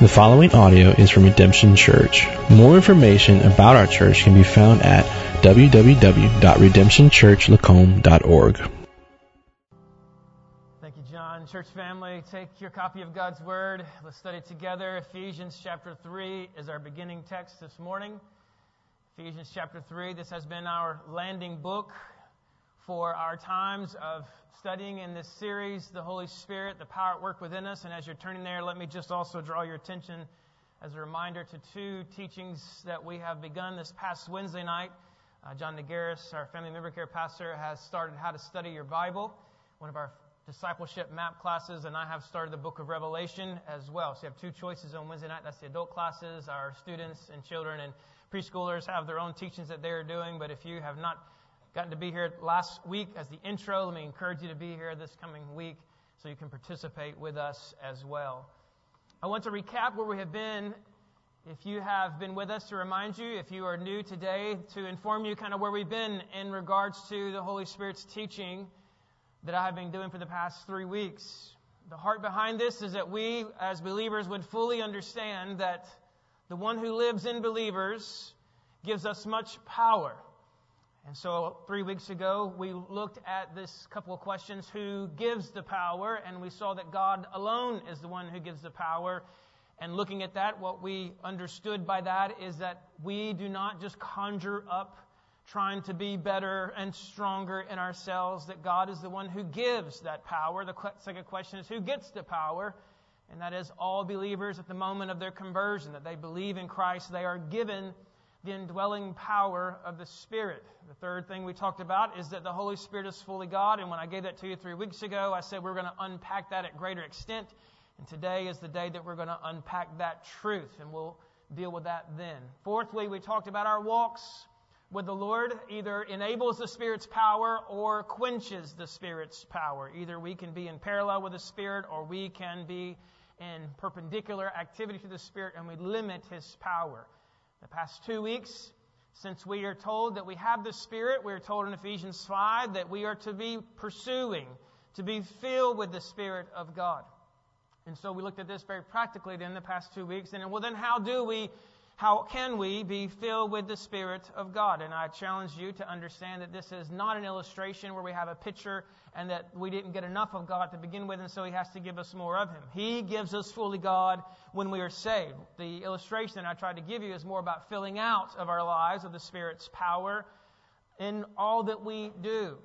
The following audio is from Redemption Church. More information about our church can be found at www.redemptionchurchlacombe.org. Thank you, John. Church family, take your copy of God's Word. Let's study together. Ephesians chapter 3 is our beginning text this morning. Ephesians chapter 3, this has been our landing book for our times of studying in this series, the Holy Spirit, the power at work within us. And as you're turning there, let me just also draw your attention as a reminder to two teachings that we have begun this past Wednesday night. Uh, John Nagaris, our family member care pastor, has started How to Study Your Bible, one of our discipleship map classes, and I have started the book of Revelation as well. So you have two choices on Wednesday night. That's the adult classes. Our students and children and preschoolers have their own teachings that they're doing, but if you have not gotten to be here last week as the intro. Let me encourage you to be here this coming week so you can participate with us as well. I want to recap where we have been. If you have been with us, to remind you, if you are new today, to inform you kind of where we've been in regards to the Holy Spirit's teaching that I have been doing for the past three weeks. The heart behind this is that we, as believers, would fully understand that the one who lives in believers gives us much power. And so, three weeks ago, we looked at this couple of questions who gives the power? And we saw that God alone is the one who gives the power. And looking at that, what we understood by that is that we do not just conjure up trying to be better and stronger in ourselves, that God is the one who gives that power. The second question is who gets the power? And that is all believers at the moment of their conversion, that they believe in Christ, they are given the indwelling power of the Spirit. The third thing we talked about is that the Holy Spirit is fully God. And when I gave that to you three weeks ago, I said we we're going to unpack that at greater extent. And today is the day that we're going to unpack that truth, and we'll deal with that then. Fourthly, we talked about our walks with the Lord either enables the Spirit's power or quenches the Spirit's power. Either we can be in parallel with the Spirit or we can be in perpendicular activity to the Spirit and we limit His power. The past two weeks, since we are told that we have the Spirit, we are told in Ephesians 5 that we are to be pursuing, to be filled with the Spirit of God. And so we looked at this very practically in the past two weeks. And well, then how do we how can we be filled with the Spirit of God? And I challenge you to understand that this is not an illustration where we have a picture and that we didn't get enough of God to begin with, and so He has to give us more of Him. He gives us fully God when we are saved. The illustration I tried to give you is more about filling out of our lives of the Spirit's power in all that we do.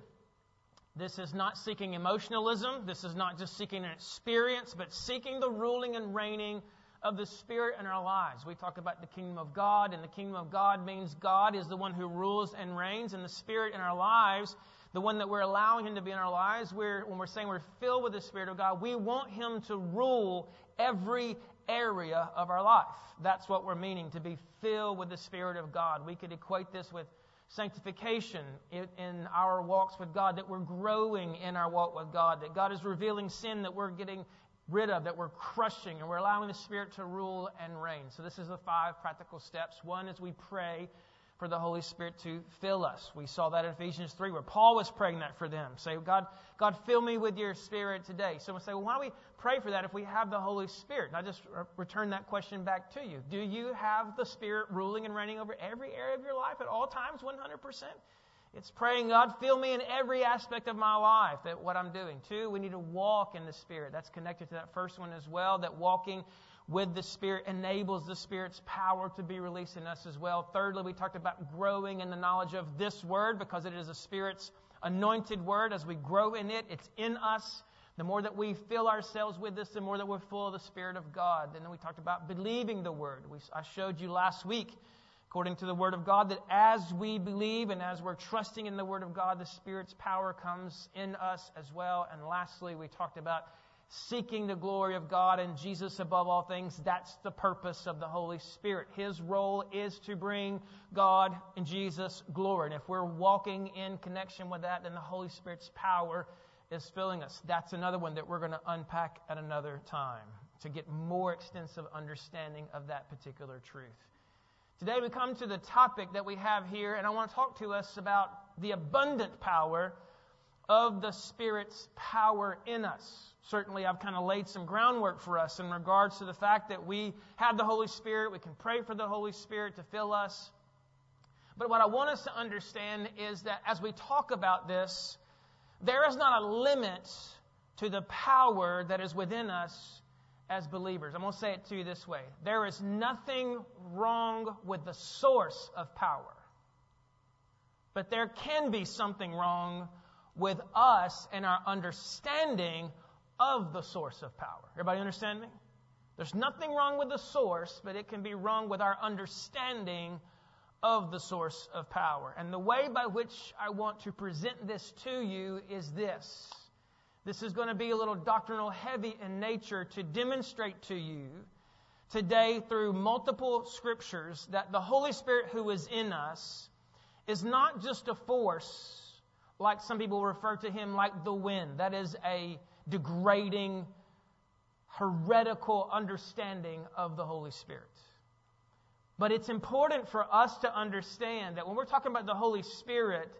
This is not seeking emotionalism. This is not just seeking an experience, but seeking the ruling and reigning of the Spirit in our lives. We talk about the kingdom of God, and the kingdom of God means God is the one who rules and reigns, and the Spirit in our lives, the one that we're allowing Him to be in our lives, we're, when we're saying we're filled with the Spirit of God, we want Him to rule every area of our life. That's what we're meaning, to be filled with the Spirit of God. We could equate this with sanctification in, our walks with God, that we're growing in our walk with God, that God is revealing sin that we're getting rid of, that we're crushing, and we're allowing the Spirit to rule and reign. So, this is the five practical steps. One is we pray for the Holy Spirit to fill us. We saw that in Ephesians 3, where Paul was praying that for them. Say, God, God, fill me with your Spirit today. Someone say, well, why don't we pray for that if we have the Holy Spirit? And I just return that question back to you. Do you have the Spirit ruling and reigning over every area of your life at all times, 100%? It's praying, God, fill me in every aspect of my life that what I'm doing. Two, we need to walk in the Spirit. That's connected to that first one as well, that walking with the Spirit enables the Spirit's power to be released in us as well. Thirdly, we talked about growing in the knowledge of this word because it is a Spirit's anointed word. As we grow in it, it's in us. The more that we fill ourselves with this, the more that we're full of the Spirit of God. And then we talked about believing the word. We, I showed you last week according to the Word of God, that as we believe and as we're trusting in the Word of God, the Spirit's power comes in us as well. And lastly, we talked about seeking the glory of God and Jesus above all things. That's the purpose of the Holy Spirit. His role is to bring God and Jesus glory. And if we're walking in connection with that, then the Holy Spirit's power is filling us. That's another one that we're going to unpack at another time to get more extensive understanding of that particular truth. Today we come to the topic that we have here, and I want to talk to us about the abundant power of the Spirit's power in us. Certainly, I've kind of laid some groundwork for us in regards to the fact that we have the Holy Spirit. We can pray for the Holy Spirit to fill us. But what I want us to understand is that as we talk about this, there is not a limit to the power that is within us as believers. I'm going to say it to you this way there is nothing wrong with the source of power, but there can be something wrong with us and our understanding of the source of power. Everybody understand me? There's nothing wrong with the source, but it can be wrong with our understanding of the source of power. And the way by which I want to present this to you is this. This is going to be a little doctrinal heavy in nature to demonstrate to you today through multiple scriptures that the Holy Spirit who is in us is not just a force like some people refer to him like the wind. That is a degrading, heretical understanding of the Holy Spirit. But it's important for us to understand that when we're talking about the Holy Spirit,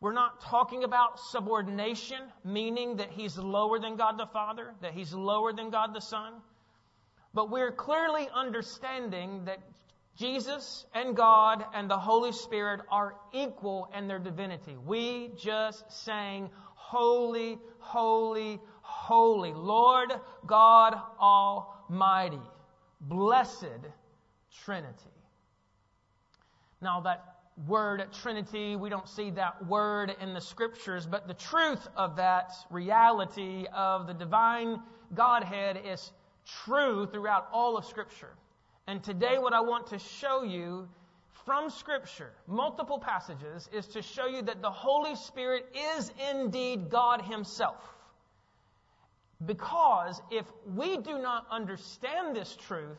we're not talking about subordination, meaning that he's lower than God the Father, that he's lower than God the Son. But we're clearly understanding that Jesus and God and the Holy Spirit are equal in their divinity. We just sang, Holy, Holy, Holy, Lord God Almighty, Blessed Trinity. Now, that word Trinity, we don't see that word in the scriptures, but the truth of that reality of the divine Godhead is true throughout all of Scripture. And today, what I want to show you from Scripture, multiple passages, is to show you that the Holy Spirit is indeed God Himself. Because if we do not understand this truth,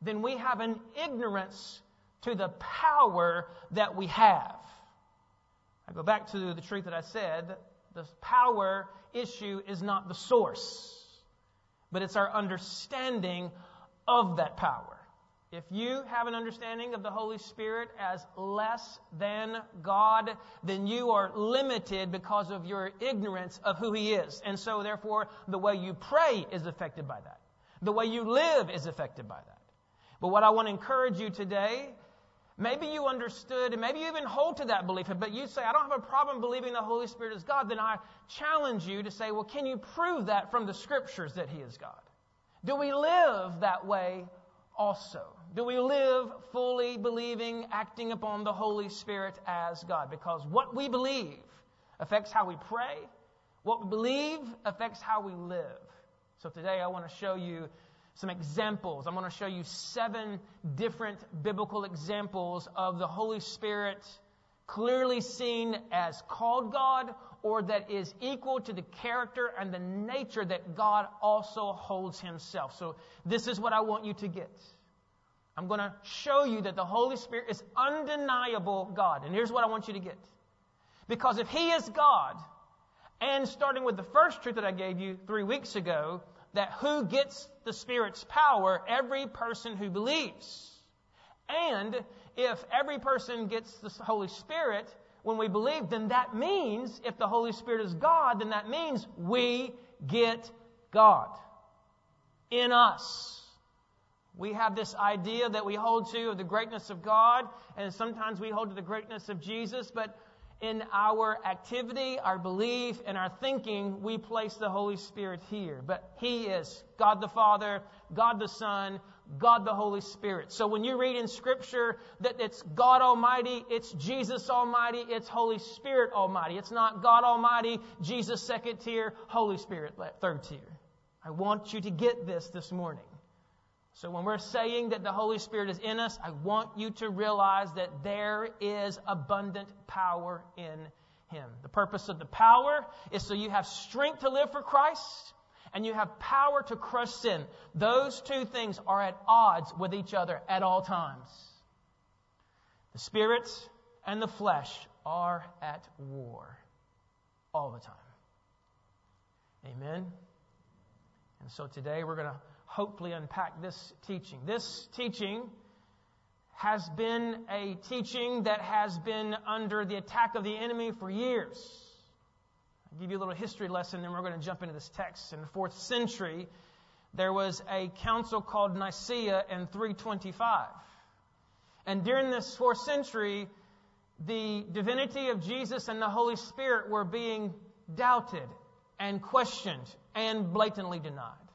then we have an ignorance to the power that we have. I go back to the truth that I said. The power issue is not the source, but it's our understanding of that power. If you have an understanding of the Holy Spirit as less than God, then you are limited because of your ignorance of who He is. And so, therefore, the way you pray is affected by that. The way you live is affected by that. But what I want to encourage you today, maybe you understood, and maybe you even hold to that belief, but you say, I don't have a problem believing the Holy Spirit is God, then I challenge you to say, well, can you prove that from the Scriptures that He is God? Do we live that way also? Do we live fully believing, acting upon the Holy Spirit as God? Because what we believe affects how we pray. What we believe affects how we live. So today I want to show you some examples. I'm going to show you seven different biblical examples of the Holy Spirit clearly seen as called God or that is equal to the character and the nature that God also holds himself. So this is what I want you to get. I'm going to show you that the Holy Spirit is undeniable God. And here's what I want you to get. Because if He is God, and starting with the first truth that I gave you three weeks ago, that who gets the Spirit's power? Every person who believes. And if every person gets the Holy Spirit when we believe, then that means, if the Holy Spirit is God, then that means we get God in us. We have this idea that we hold to of the greatness of God, and sometimes we hold to the greatness of Jesus, but in our activity, our belief, and our thinking, we place the Holy Spirit here. But He is God the Father, God the Son, God the Holy Spirit. So when you read in Scripture that it's God Almighty, it's Jesus Almighty, it's Holy Spirit Almighty. It's not God Almighty, Jesus second tier, Holy Spirit third tier. I want you to get this this morning. So when we're saying that the Holy Spirit is in us, I want you to realize that there is abundant power in Him. The purpose of the power is so you have strength to live for Christ and you have power to crush sin. Those two things are at odds with each other at all times. The Spirit and the flesh are at war all the time. Amen. And so today we're going to hopefully unpack this teaching. This teaching has been a teaching that has been under the attack of the enemy for years. I'll give you a little history lesson, then we're going to jump into this text. In the fourth century, there was a council called Nicaea in 325. And during this fourth century, the divinity of Jesus and the Holy Spirit were being doubted and questioned and blatantly denied.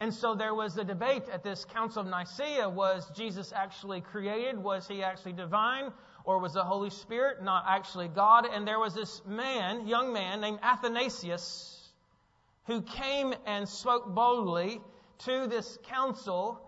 And so there was a debate at this Council of Nicaea was Jesus actually created? Was he actually divine? Or was the Holy Spirit not actually God? And there was this man, young man named Athanasius, who came and spoke boldly to this council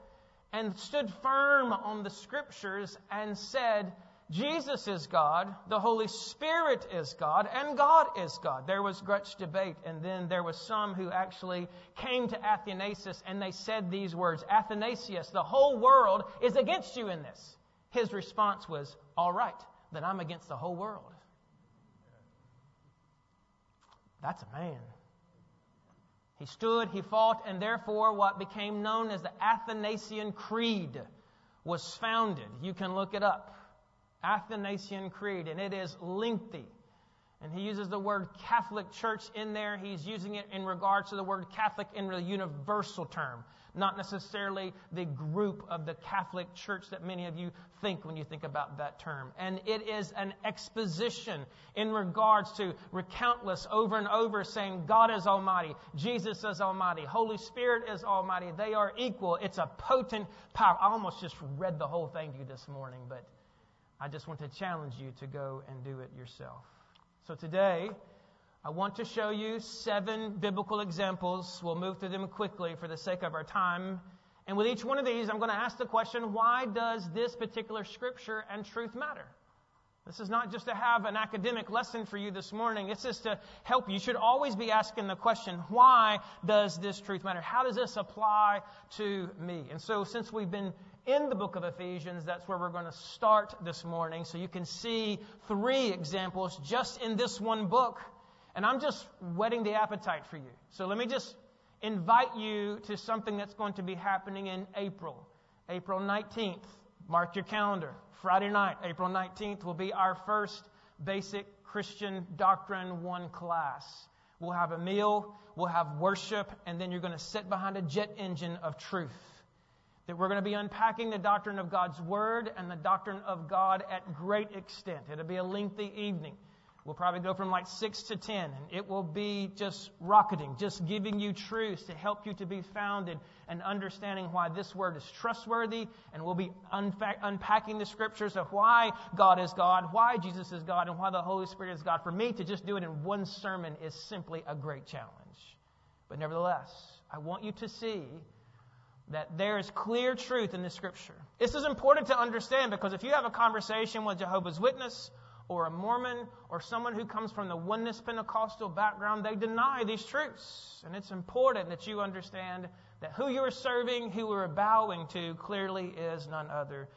and stood firm on the scriptures and said, Jesus is God, the Holy Spirit is God, and God is God. There was much debate, and then there was some who actually came to Athanasius and they said these words Athanasius, the whole world is against you in this. His response was, All right, then I'm against the whole world. That's a man. He stood, he fought, and therefore what became known as the Athanasian Creed was founded. You can look it up. Athanasian Creed, and it is lengthy. And he uses the word Catholic Church in there. He's using it in regards to the word Catholic in the universal term, not necessarily the group of the Catholic Church that many of you think when you think about that term. And it is an exposition in regards to recountless over and over saying God is Almighty, Jesus is Almighty, Holy Spirit is Almighty. They are equal. It's a potent power. I almost just read the whole thing to you this morning, but I just want to challenge you to go and do it yourself. So today, I want to show you seven biblical examples. We'll move through them quickly for the sake of our time. And with each one of these, I'm going to ask the question why does this particular scripture and truth matter? This is not just to have an academic lesson for you this morning. It's just to help you. You should always be asking the question, why does this truth matter? How does this apply to me? And so, since we've been in the book of Ephesians. That's where we're going to start this morning. So you can see three examples just in this one book. And I'm just whetting the appetite for you. So let me just invite you to something that's going to be happening in April. April 19th. Mark your calendar. Friday night, April 19th, will be our first basic Christian Doctrine 1 class. We'll have a meal, we'll have worship, and then you're going to sit behind a jet engine of truth that we're going to be unpacking the doctrine of God's Word and the doctrine of God at great extent. It'll be a lengthy evening. We'll probably go from like 6 to 10, and it will be just rocketing, just giving you truths to help you to be founded and understanding why this Word is trustworthy, and we'll be unpacking the Scriptures of why God is God, why Jesus is God, and why the Holy Spirit is God. For me to just do it in one sermon is simply a great challenge. But nevertheless, I want you to see that there is clear truth in the scripture. This is important to understand because if you have a conversation with Jehovah's Witness or a Mormon or someone who comes from the oneness Pentecostal background, they deny these truths. And it's important that you understand that who you are serving, who you are bowing to, clearly is none other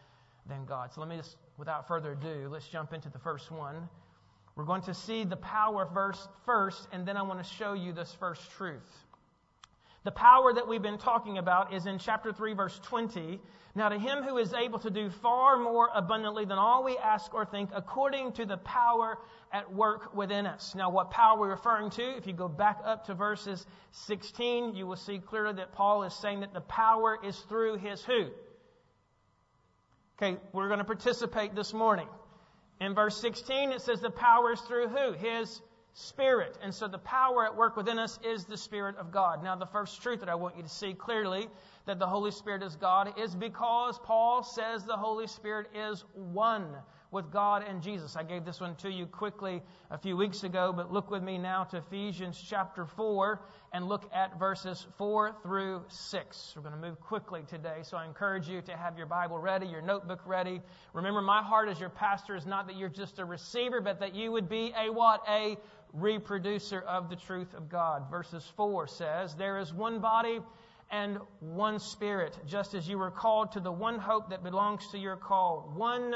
than God. So let me just, without further ado, let's jump into the first one. We're going to see the power verse first, and then I want to show you this first truth. The power that we've been talking about is in chapter 3, verse 20. Now, to him who is able to do far more abundantly than all we ask or think, according to the power at work within us. Now, what power we're referring to, if you go back up to verses 16, you will see clearly that Paul is saying that the power is through his who? Okay, we're going to participate this morning. In verse 16, it says the power is through who? His Spirit. And so the power at work within us is the Spirit of God. Now, the first truth that I want you to see clearly that the Holy Spirit is God is because Paul says the Holy Spirit is one with God and Jesus. I gave this one to you quickly a few weeks ago, but look with me now to Ephesians chapter 4 and look at verses 4 through 6. We're going to move quickly today, so I encourage you to have your Bible ready, your notebook ready. Remember, my heart as your pastor is not that you're just a receiver, but that you would be a what? A reproducer of the truth of God. Verses 4 says, There is one body and one spirit, just as you were called to the one hope that belongs to your call. One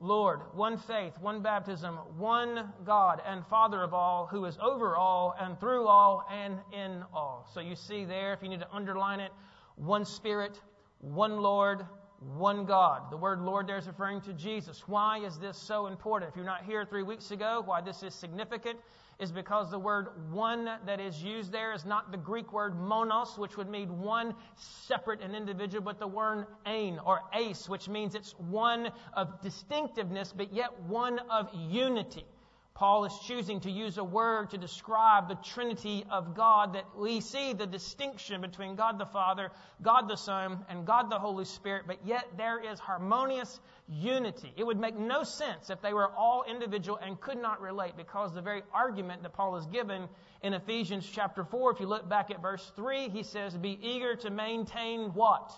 Lord, one faith, one baptism, one God and Father of all, who is over all and through all and in all. So you see there, if you need to underline it, one Spirit, one Lord, one God. The word Lord there is referring to Jesus. Why is this so important? If you're not here three weeks ago, why this is significant is because the word one that is used there is not the Greek word monos, which would mean one separate and individual, but the word ein or ace, which means it's one of distinctiveness, but yet one of unity. Paul is choosing to use a word to describe the Trinity of God that we see the distinction between God the Father, God the Son, and God the Holy Spirit, but yet there is harmonious unity. It would make no sense if they were all individual and could not relate because the very argument that Paul has given in Ephesians chapter 4, if you look back at verse 3, he says, Be eager to maintain what?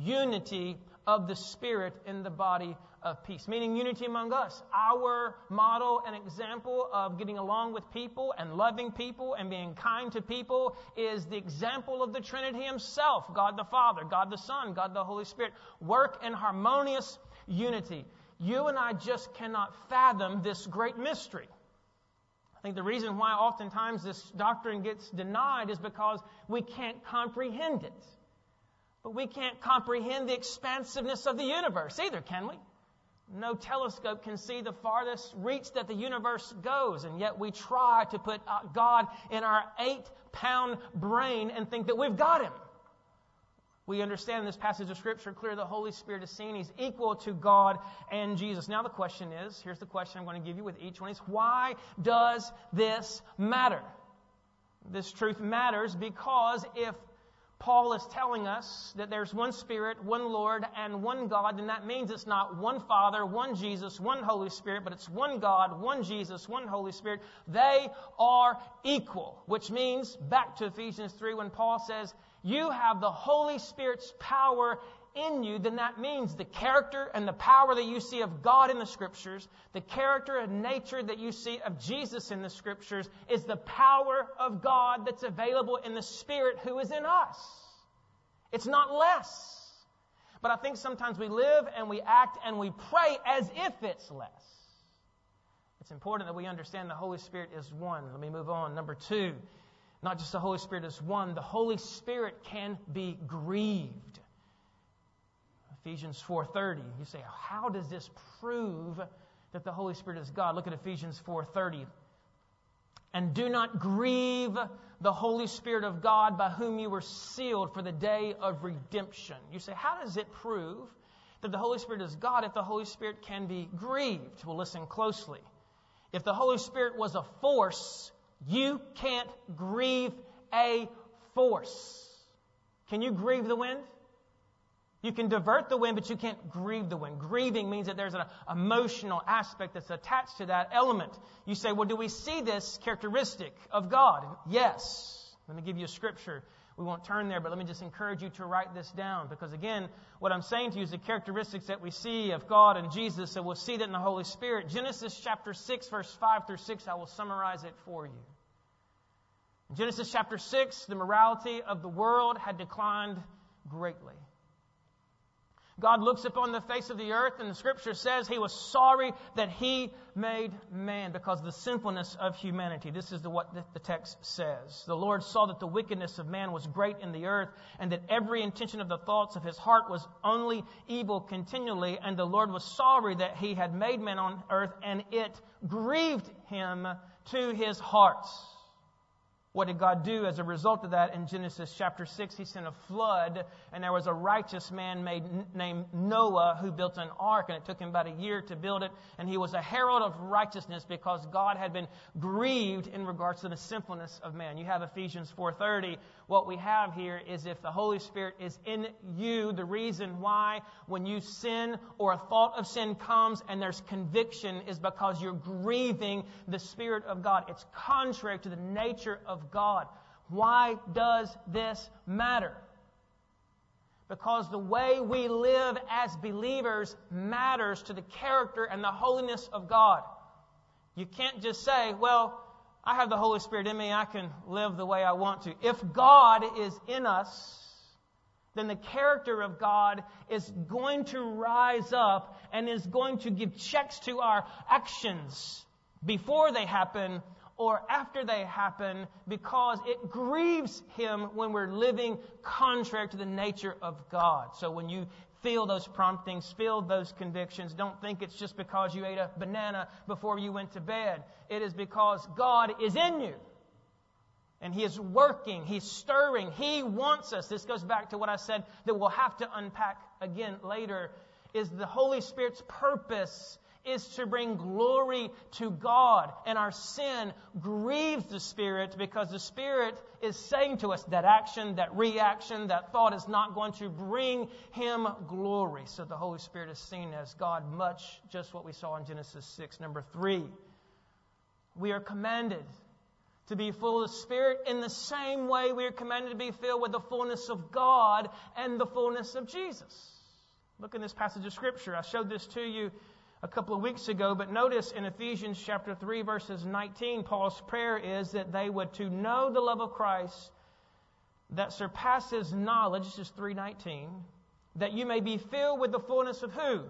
Unity of the Spirit in the body of peace, meaning unity among us. Our model and example of getting along with people and loving people and being kind to people is the example of the Trinity Himself God the Father, God the Son, God the Holy Spirit. Work in harmonious unity. You and I just cannot fathom this great mystery. I think the reason why oftentimes this doctrine gets denied is because we can't comprehend it. But we can't comprehend the expansiveness of the universe either, can we? No telescope can see the farthest reach that the universe goes, and yet we try to put uh, God in our eight pound brain and think that we've got him. We understand in this passage of Scripture clear the Holy Spirit is seen. He's equal to God and Jesus. Now the question is, here's the question I'm going to give you with each one is why does this matter? This truth matters because if Paul is telling us that there's one Spirit, one Lord, and one God, and that means it's not one Father, one Jesus, one Holy Spirit, but it's one God, one Jesus, one Holy Spirit. They are equal, which means, back to Ephesians 3, when Paul says, You have the Holy Spirit's power in you, then that means the character and the power that you see of God in the Scriptures, the character and nature that you see of Jesus in the Scriptures, is the power of God that's available in the Spirit who is in us. It's not less. But I think sometimes we live and we act and we pray as if it's less. It's important that we understand the Holy Spirit is one. Let me move on. Number two, not just the Holy Spirit is one, the Holy Spirit can be grieved. Ephesians 4:30. You say, "How does this prove that the Holy Spirit is God?" Look at Ephesians 4:30. And do not grieve the Holy Spirit of God by whom you were sealed for the day of redemption. You say, "How does it prove that the Holy Spirit is God if the Holy Spirit can be grieved?" Well, listen closely. If the Holy Spirit was a force, you can't grieve a force. Can you grieve the wind? You can divert the wind, but you can't grieve the wind. Grieving means that there's an emotional aspect that's attached to that element. You say, well, do we see this characteristic of God? Yes. Let me give you a scripture. We won't turn there, but let me just encourage you to write this down because, again, what I'm saying to you is the characteristics that we see of God and Jesus, so we'll see that in the Holy Spirit. Genesis chapter 6, verse 5 through 6, I will summarize it for you. In Genesis chapter 6, the morality of the world had declined greatly. God looks upon the face of the earth, and the scripture says he was sorry that he made man because of the sinfulness of humanity. This is the, what the text says. The Lord saw that the wickedness of man was great in the earth, and that every intention of the thoughts of his heart was only evil continually. And the Lord was sorry that he had made man on earth, and it grieved him to his heart. What did God do as a result of that in Genesis chapter 6? He sent a flood, and there was a righteous man made, named Noah who built an ark, and it took him about a year to build it. And he was a herald of righteousness because God had been grieved in regards to the sinfulness of man. You have Ephesians 4.30. What we have here is if the Holy Spirit is in you, the reason why when you sin or a thought of sin comes and there's conviction is because you're grieving the Spirit of God. It's contrary to the nature of God. Why does this matter? Because the way we live as believers matters to the character and the holiness of God. You can't just say, well, I have the Holy Spirit in me, I can live the way I want to. If God is in us, then the character of God is going to rise up and is going to give checks to our actions before they happen or after they happen because it grieves him when we're living contrary to the nature of God. So when you feel those promptings, feel those convictions, don't think it's just because you ate a banana before you went to bed. It is because God is in you. And He is working, He's stirring, He wants us. This goes back to what I said that we'll have to unpack again later is the Holy Spirit's purpose is to bring glory to God. And our sin grieves the Spirit because the Spirit is saying to us that action, that reaction, that thought is not going to bring Him glory. So the Holy Spirit is seen as God, much just what we saw in Genesis 6. Number three, we are commanded to be full of the Spirit in the same way we are commanded to be filled with the fullness of God and the fullness of Jesus. Look in this passage of Scripture. I showed this to you a couple of weeks ago, but notice in Ephesians chapter 3 verses 19, Paul's prayer is that they would to know the love of Christ that surpasses knowledge, this is 319, that you may be filled with the fullness of who?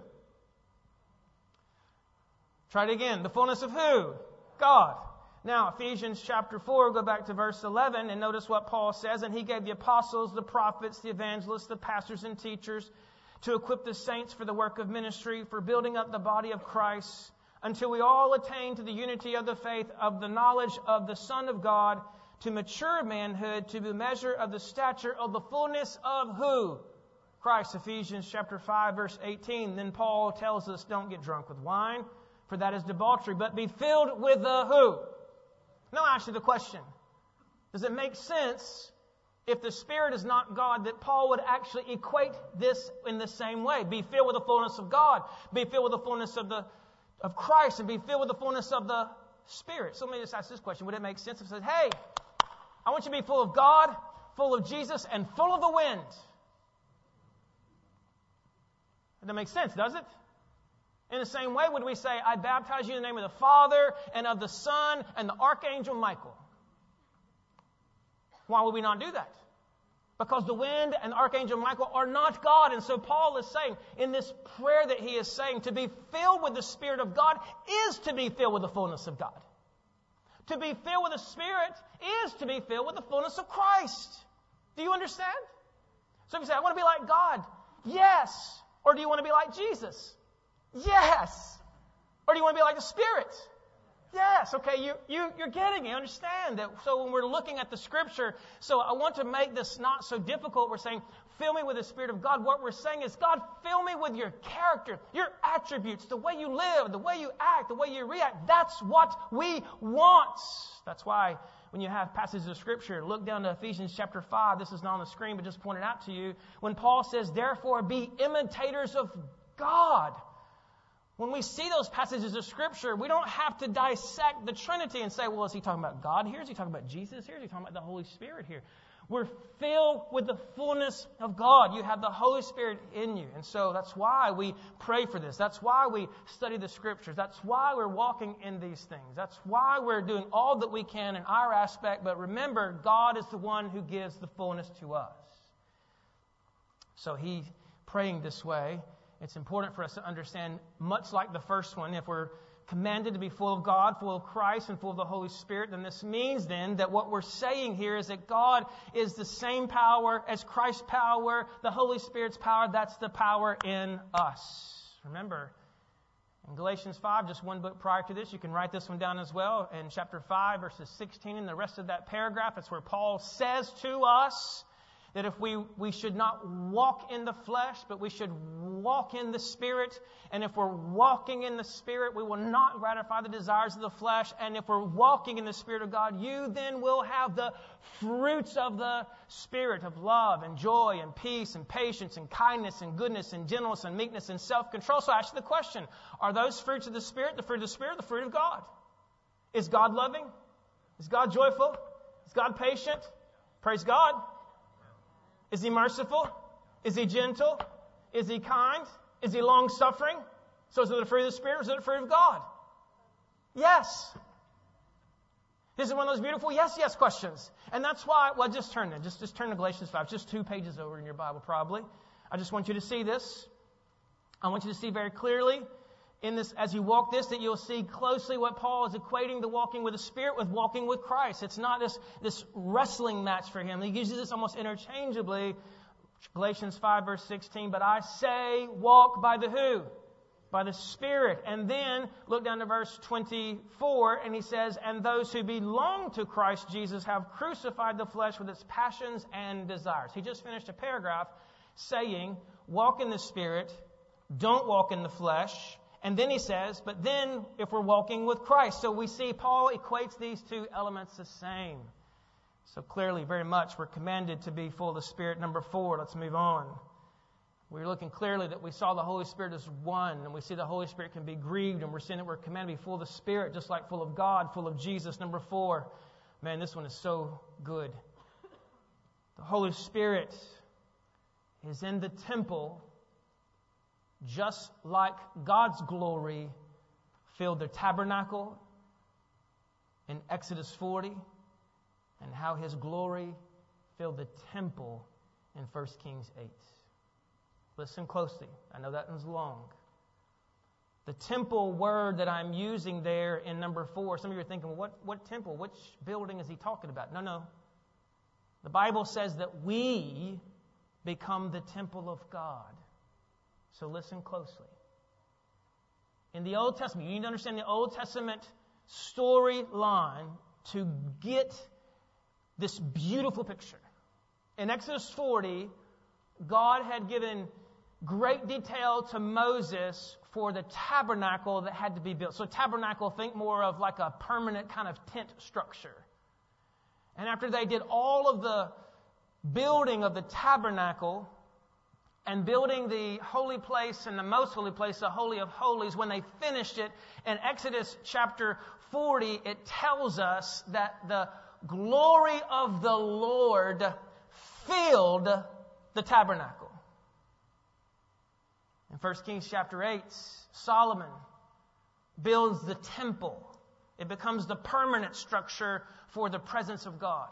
Try it again. The fullness of who? God. Now, Ephesians chapter 4, go back to verse 11 and notice what Paul says. And he gave the apostles, the prophets, the evangelists, the pastors, and teachers to equip the saints for the work of ministry, for building up the body of Christ, until we all attain to the unity of the faith, of the knowledge of the Son of God, to mature manhood, to the measure of the stature of the fullness of who? Christ. Ephesians chapter 5, verse 18. Then Paul tells us, don't get drunk with wine, for that is debauchery, but be filled with the who? Now I ask you the question. Does it make sense if the Spirit is not God, that Paul would actually equate this in the same way. Be filled with the fullness of God. Be filled with the fullness of the of Christ and be filled with the fullness of the Spirit. So let me just ask this question. Would it make sense if it said, hey, I want you to be full of God, full of Jesus, and full of the wind? That makes sense, does it? In the same way, would we say, I baptize you in the name of the Father and of the Son and the Archangel Michael? Why would we not do that? Because the wind and Archangel Michael are not God. And so Paul is saying in this prayer that he is saying, to be filled with the Spirit of God is to be filled with the fullness of God. To be filled with the Spirit is to be filled with the fullness of Christ. Do you understand? So if you say, I want to be like God, yes. Or do you want to be like Jesus? Yes. Or do you want to be like the Spirit? Yes, okay, you, you, you're getting it. You understand that. So when we're looking at the scripture, so I want to make this not so difficult. We're saying, fill me with the Spirit of God. What we're saying is, God, fill me with your character, your attributes, the way you live, the way you act, the way you react. That's what we want. That's why when you have passages of scripture, look down to Ephesians chapter 5. This is not on the screen, but just pointed out to you. When Paul says, therefore be imitators of God when we see those passages of Scripture, we don't have to dissect the Trinity and say, well, is he talking about God here? Is he talking about Jesus here? Is he talking about the Holy Spirit here? We're filled with the fullness of God. You have the Holy Spirit in you. And so that's why we pray for this. That's why we study the Scriptures. That's why we're walking in these things. That's why we're doing all that we can in our aspect. But remember, God is the one who gives the fullness to us. So he praying this way it's important for us to understand, much like the first one, if we're commanded to be full of God, full of Christ, and full of the Holy Spirit, then this means then that what we're saying here is that God is the same power as Christ's power, the Holy Spirit's power, that's the power in us. Remember, in Galatians 5, just one book prior to this, you can write this one down as well. In chapter 5, verses 16, and the rest of that paragraph, it's where Paul says to us, that if we, we should not walk in the flesh, but we should walk in the Spirit. And if we're walking in the Spirit, we will not gratify the desires of the flesh. And if we're walking in the Spirit of God, you then will have the fruits of the Spirit of love and joy and peace and patience and kindness and goodness and gentleness and meekness and self control. So I ask you the question Are those fruits of the Spirit the fruit of the Spirit, the fruit of God? Is God loving? Is God joyful? Is God patient? Praise God. Is he merciful? Is he gentle? Is he kind? Is he long suffering? So is it the fruit of the Spirit is it the fruit of God? Yes. This is one of those beautiful yes, yes questions. And that's why, well, just turn there. Just, just turn to Galatians 5. Just two pages over in your Bible, probably. I just want you to see this. I want you to see very clearly in this, as you walk this, that you'll see closely what Paul is equating the walking with the Spirit with walking with Christ. It's not this, this wrestling match for him. He uses this almost interchangeably. Galatians 5 verse 16, but I say walk by the who? By the Spirit. And then look down to verse 24 and he says, and those who belong to Christ Jesus have crucified the flesh with its passions and desires. He just finished a paragraph saying, walk in the Spirit, don't walk in the flesh, and then he says, but then if we're walking with Christ. So we see Paul equates these two elements the same. So clearly, very much, we're commanded to be full of the Spirit. Number four, let's move on. We're looking clearly that we saw the Holy Spirit as one, and we see the Holy Spirit can be grieved, and we're seeing that we're commanded to be full of the Spirit, just like full of God, full of Jesus. Number four, man, this one is so good. The Holy Spirit is in the temple just like God's glory filled the tabernacle in Exodus 40 and how his glory filled the temple in 1 Kings 8. Listen closely. I know that one's long. The temple word that I'm using there in number four, some of you are thinking, what, what temple? Which building is he talking about? No, no. The Bible says that we become the temple of God. So listen closely. In the Old Testament, you need to understand the Old Testament storyline to get this beautiful picture. In Exodus 40, God had given great detail to Moses for the tabernacle that had to be built. So, tabernacle, think more of like a permanent kind of tent structure. And after they did all of the building of the tabernacle, and building the holy place and the most holy place, the Holy of Holies, when they finished it, in Exodus chapter 40, it tells us that the glory of the Lord filled the tabernacle. In 1 Kings chapter 8, Solomon builds the temple. It becomes the permanent structure for the presence of God.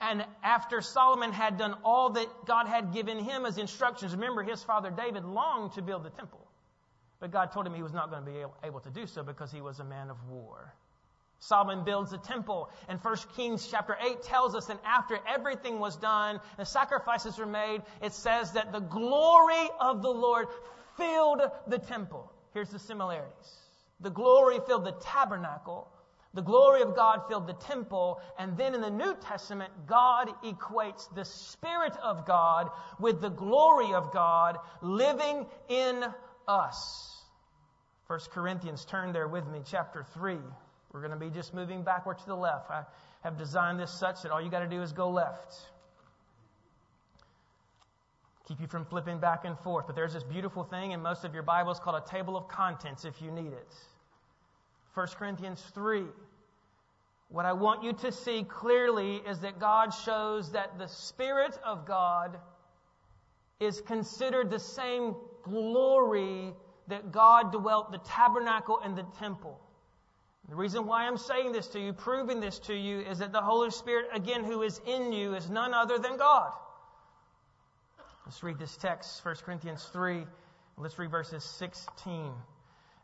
And after Solomon had done all that God had given him as instructions, remember his father David longed to build the temple. But God told him he was not going to be able to do so because he was a man of war. Solomon builds the temple, and 1 Kings chapter 8 tells us that after everything was done, the sacrifices were made, it says that the glory of the Lord filled the temple. Here's the similarities. The glory filled the tabernacle, the glory of God filled the temple, and then in the New Testament, God equates the Spirit of God with the glory of God living in us. 1 Corinthians, turn there with me, chapter 3. We're going to be just moving backward to the left. I have designed this such that all you got to do is go left. Keep you from flipping back and forth. But there's this beautiful thing in most of your Bibles called a table of contents if you need it. 1 Corinthians 3. What I want you to see clearly is that God shows that the Spirit of God is considered the same glory that God dwelt the tabernacle and the temple. The reason why I'm saying this to you, proving this to you, is that the Holy Spirit, again, who is in you, is none other than God. Let's read this text, 1 Corinthians 3. Let's read verses 16.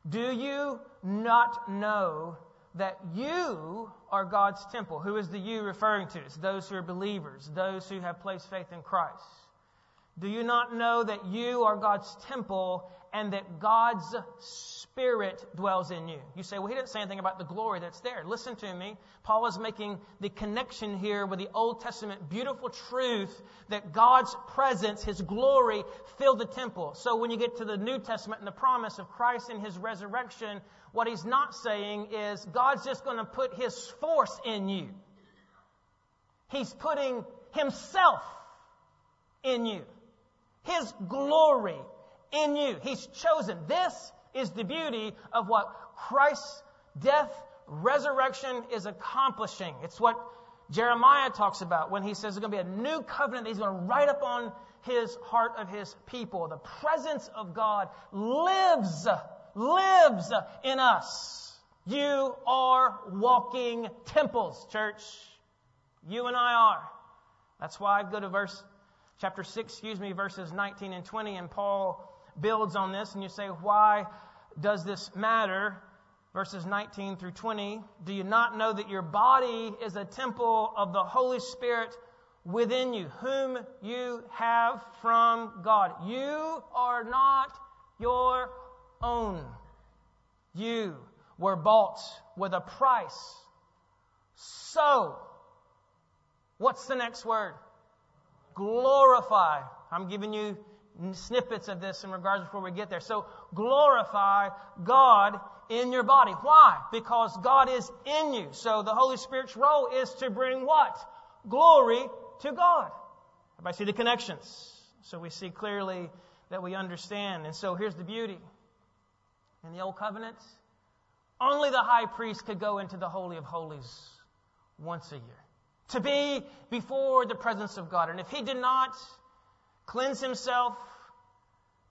Do you not know that you are God's temple? Who is the you referring to? It's those who are believers, those who have placed faith in Christ. Do you not know that you are God's temple and that God's Spirit dwells in you? You say, well, he didn't say anything about the glory that's there. Listen to me. Paul is making the connection here with the Old Testament beautiful truth that God's presence, His glory, filled the temple. So when you get to the New Testament and the promise of Christ and His resurrection, what he's not saying is God's just going to put His force in you. He's putting Himself in you. His glory in you. He's chosen. This is the beauty of what Christ's death, resurrection is accomplishing. It's what Jeremiah talks about when he says there's going to be a new covenant that he's going to write up on his heart of his people. The presence of God lives, lives in us. You are walking temples, church. You and I are. That's why I go to verse chapter 6, excuse me, verses 19 and 20, and Paul builds on this, and you say, why does this matter? Verses 19 through 20. Do you not know that your body is a temple of the Holy Spirit within you, whom you have from God? You are not your own. You were bought with a price. So, what's the next word? Glorify. I'm giving you snippets of this in regards before we get there. So glorify God in your body. Why? Because God is in you. So the Holy Spirit's role is to bring what? Glory to God. Everybody see the connections? So we see clearly that we understand. And so here's the beauty. In the Old Covenant, only the high priest could go into the Holy of Holies once a year. To be before the presence of God. And if he did not, cleanse himself,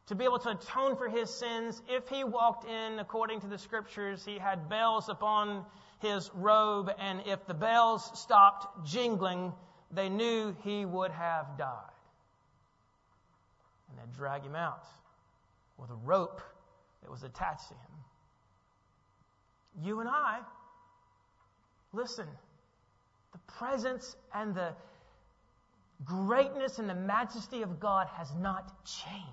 to be able to atone for his sins. If he walked in according to the scriptures, he had bells upon his robe, and if the bells stopped jingling, they knew he would have died. And they'd drag him out with a rope that was attached to him. You and I, listen, the presence and the greatness and the majesty of God has not changed.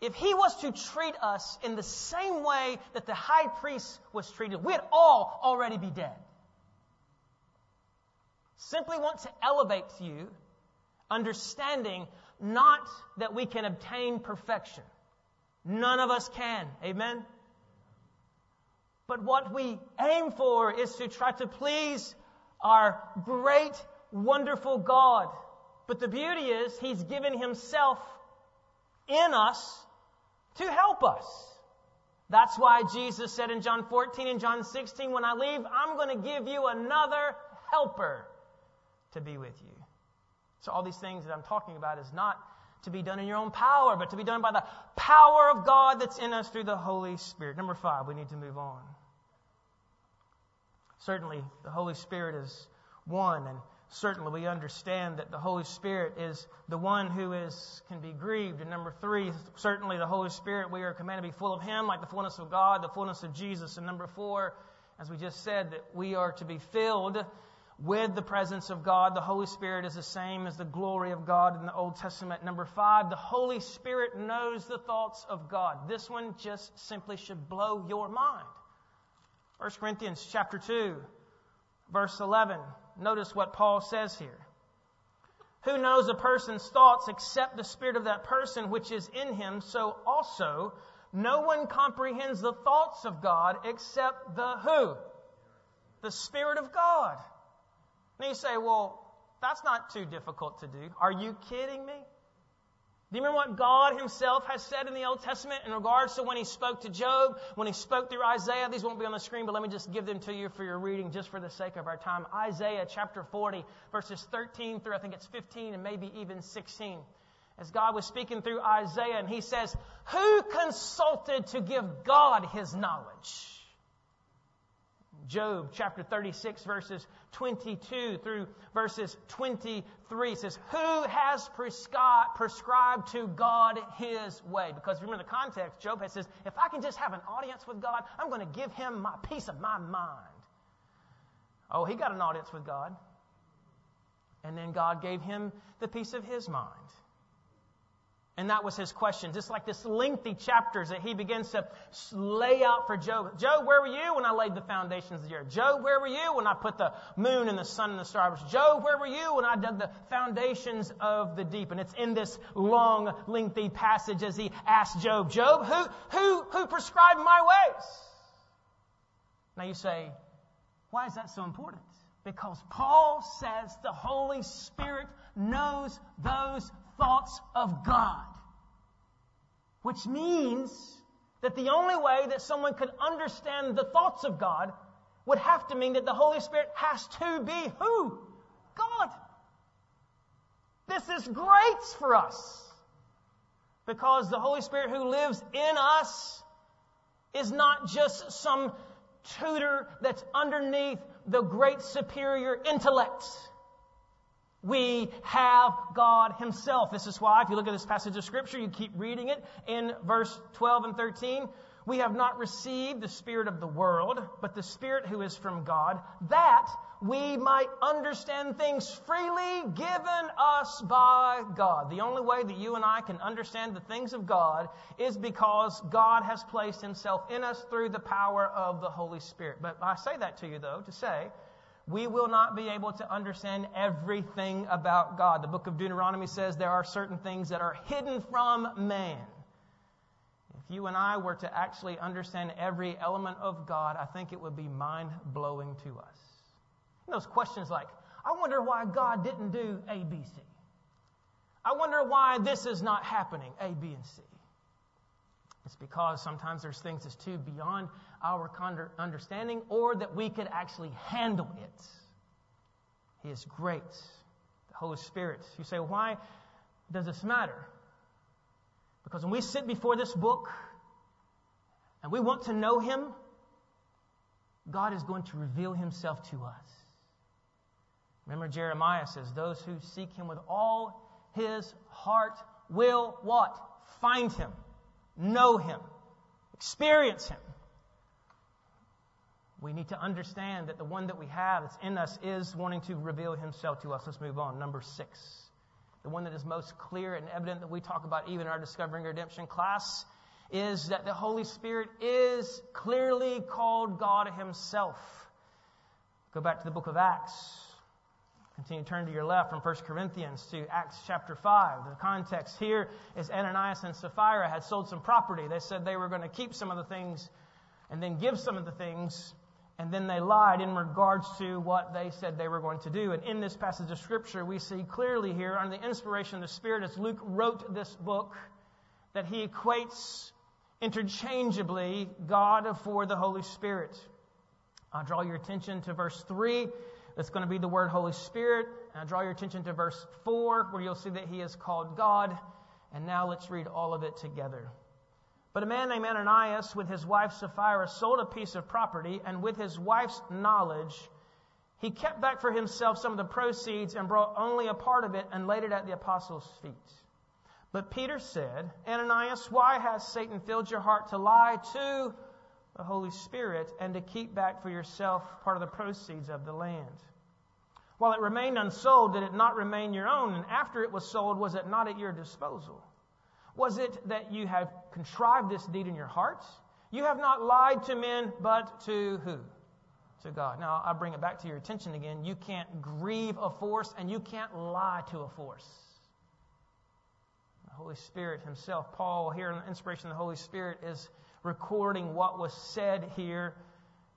If he was to treat us in the same way that the high priest was treated, we'd all already be dead. Simply want to elevate you, understanding not that we can obtain perfection. None of us can. Amen? But what we aim for is to try to please our great, wonderful God. But the beauty is, He's given Himself in us to help us. That's why Jesus said in John 14 and John 16, when I leave, I'm going to give you another helper to be with you. So all these things that I'm talking about is not to be done in your own power, but to be done by the power of God that's in us through the Holy Spirit. Number five, we need to move on. Certainly, the Holy Spirit is one, and certainly we understand that the Holy Spirit is the one who is can be grieved. And number three, certainly the Holy Spirit, we are commanded to be full of Him, like the fullness of God, the fullness of Jesus. And number four, as we just said, that we are to be filled with the presence of God. The Holy Spirit is the same as the glory of God in the Old Testament. Number five, the Holy Spirit knows the thoughts of God. This one just simply should blow your mind. 1 Corinthians chapter 2, verse 11. Notice what Paul says here. Who knows a person's thoughts except the spirit of that person which is in him? So also, no one comprehends the thoughts of God except the who? The Spirit of God. And you say, well, that's not too difficult to do. Are you kidding me? Do you remember what God Himself has said in the Old Testament in regards to when He spoke to Job, when He spoke through Isaiah? These won't be on the screen, but let me just give them to you for your reading just for the sake of our time. Isaiah chapter 40, verses 13 through I think it's 15 and maybe even 16. As God was speaking through Isaiah, and He says, Who consulted to give God His knowledge? Job chapter 36, verses 22 through verses 23 says, Who has prescribed, to God his way? Because remember the context, Job says, If I can just have an audience with God, I'm going to give him my peace of my mind. Oh, he got an audience with God. And then God gave him the peace of his mind. And that was his question. Just like this lengthy chapters that he begins to lay out for Job. Job, where were you when I laid the foundations of the earth? Job, where were you when I put the moon and the sun and the stars? Job, where were you when I dug the foundations of the deep? And it's in this long, lengthy passage as he asked Job, Job, who, who, who prescribed my ways? Now you say, why is that so important? Because Paul says the Holy Spirit knows those thoughts of God. Which means that the only way that someone could understand the thoughts of God would have to mean that the Holy Spirit has to be who? God. This is great for us. Because the Holy Spirit who lives in us is not just some tutor that's underneath the great superior intellect. We have God Himself. This is why, if you look at this passage of Scripture, you keep reading it in verse 12 and 13. We have not received the Spirit of the world, but the Spirit who is from God, that we might understand things freely given us by God. The only way that you and I can understand the things of God is because God has placed Himself in us through the power of the Holy Spirit. But I say that to you, though, to say, we will not be able to understand everything about God. The book of Deuteronomy says there are certain things that are hidden from man if you and I were to actually understand every element of God, I think it would be mind blowing to us. those questions like, I wonder why God didn't do A, B, C. I wonder why this is not happening, A, B, and C. It's because sometimes there's things that's too beyond our understanding or that we could actually handle it. He is great. The Holy Spirit. You say, why does this matter? Because when we sit before this book and we want to know Him, God is going to reveal Himself to us. Remember, Jeremiah says, Those who seek Him with all his heart will what? Find Him, know Him, experience Him. We need to understand that the one that we have that's in us is wanting to reveal Himself to us. Let's move on. Number six the one that is most clear and evident that we talk about even in our Discovering Redemption class, is that the Holy Spirit is clearly called God Himself. Go back to the book of Acts. Continue to turn to your left from 1 Corinthians to Acts chapter 5. The context here is Ananias and Sapphira had sold some property. They said they were going to keep some of the things and then give some of the things and then they lied in regards to what they said they were going to do. And in this passage of Scripture, we see clearly here, under the inspiration of the Spirit, as Luke wrote this book, that he equates interchangeably God for the Holy Spirit. I'll draw your attention to verse 3. That's going to be the word Holy Spirit. And I'll draw your attention to verse 4, where you'll see that he is called God. And now let's read all of it together. But a man named Ananias, with his wife Sapphira, sold a piece of property, and with his wife's knowledge, he kept back for himself some of the proceeds and brought only a part of it and laid it at the apostles' feet. But Peter said, Ananias, why has Satan filled your heart to lie to the Holy Spirit and to keep back for yourself part of the proceeds of the land? While it remained unsold, did it not remain your own? And after it was sold, was it not at your disposal? Was it that you have contrived this deed in your hearts? You have not lied to men, but to who? To God. Now, I bring it back to your attention again. You can't grieve a force and you can't lie to a force. The Holy Spirit Himself, Paul, here in the inspiration of the Holy Spirit, is recording what was said here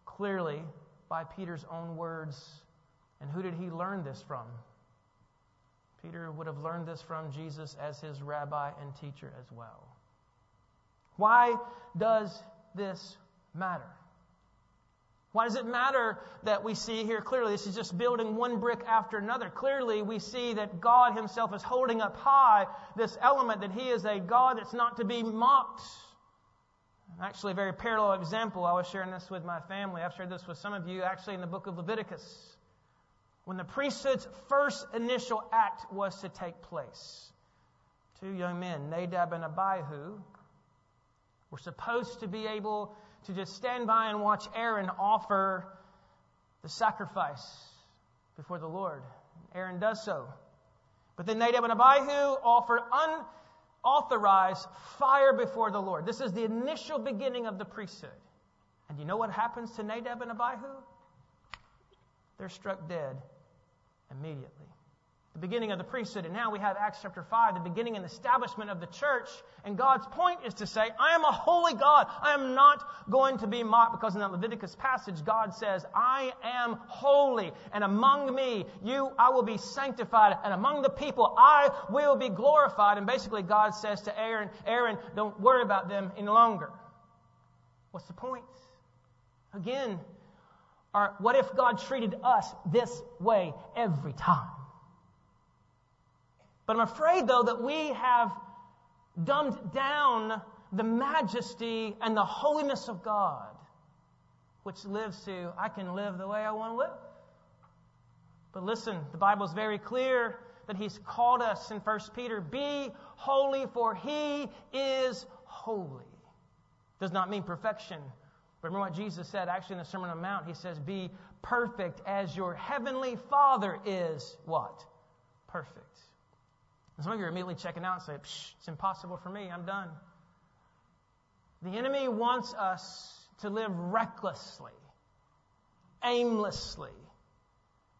clearly by Peter's own words. And who did he learn this from? Peter would have learned this from Jesus as his rabbi and teacher as well. Why does this matter? Why does it matter that we see here clearly this is just building one brick after another? Clearly, we see that God Himself is holding up high this element that He is a God that's not to be mocked. Actually, a very parallel example. I was sharing this with my family. I've shared this with some of you actually in the book of Leviticus when the priesthood's first initial act was to take place. Two young men, Nadab and Abihu, were supposed to be able to just stand by and watch Aaron offer the sacrifice before the Lord. Aaron does so. But then Nadab and Abihu offer unauthorized fire before the Lord. This is the initial beginning of the priesthood. And you know what happens to Nadab and Abihu? They're struck dead immediately. The beginning of the priesthood, and now we have Acts chapter 5, the beginning and establishment of the church. And God's point is to say, I am a holy God. I am not going to be mocked because in that Leviticus passage, God says, I am holy. And among me, you, I will be sanctified. And among the people, I will be glorified. And basically, God says to Aaron, Aaron, don't worry about them any longer. What's the point? Again, what if God treated us this way every time? But I'm afraid, though, that we have dumbed down the majesty and the holiness of God, which lives to, I can live the way I want to live. But listen, the Bible is very clear that He's called us in 1 Peter be holy, for He is holy. Does not mean perfection. Remember what Jesus said actually in the Sermon on the Mount? He says, Be perfect as your heavenly Father is what? Perfect. Some of you are immediately checking out and say, It's impossible for me. I'm done. The enemy wants us to live recklessly, aimlessly,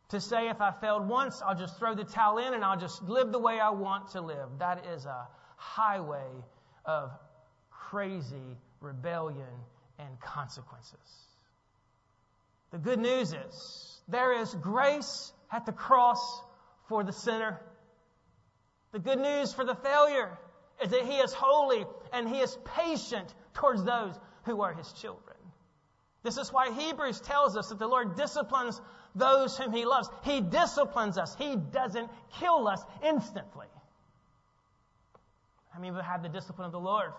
to say if I failed once, I'll just throw the towel in and I'll just live the way I want to live. That is a highway of crazy rebellion and consequences. The good news is there is grace at the cross for the sinner. The good news for the failure is that he is holy and he is patient towards those who are his children. This is why Hebrews tells us that the Lord disciplines those whom he loves. He disciplines us. He doesn't kill us instantly. Many of you have the discipline of the Lord?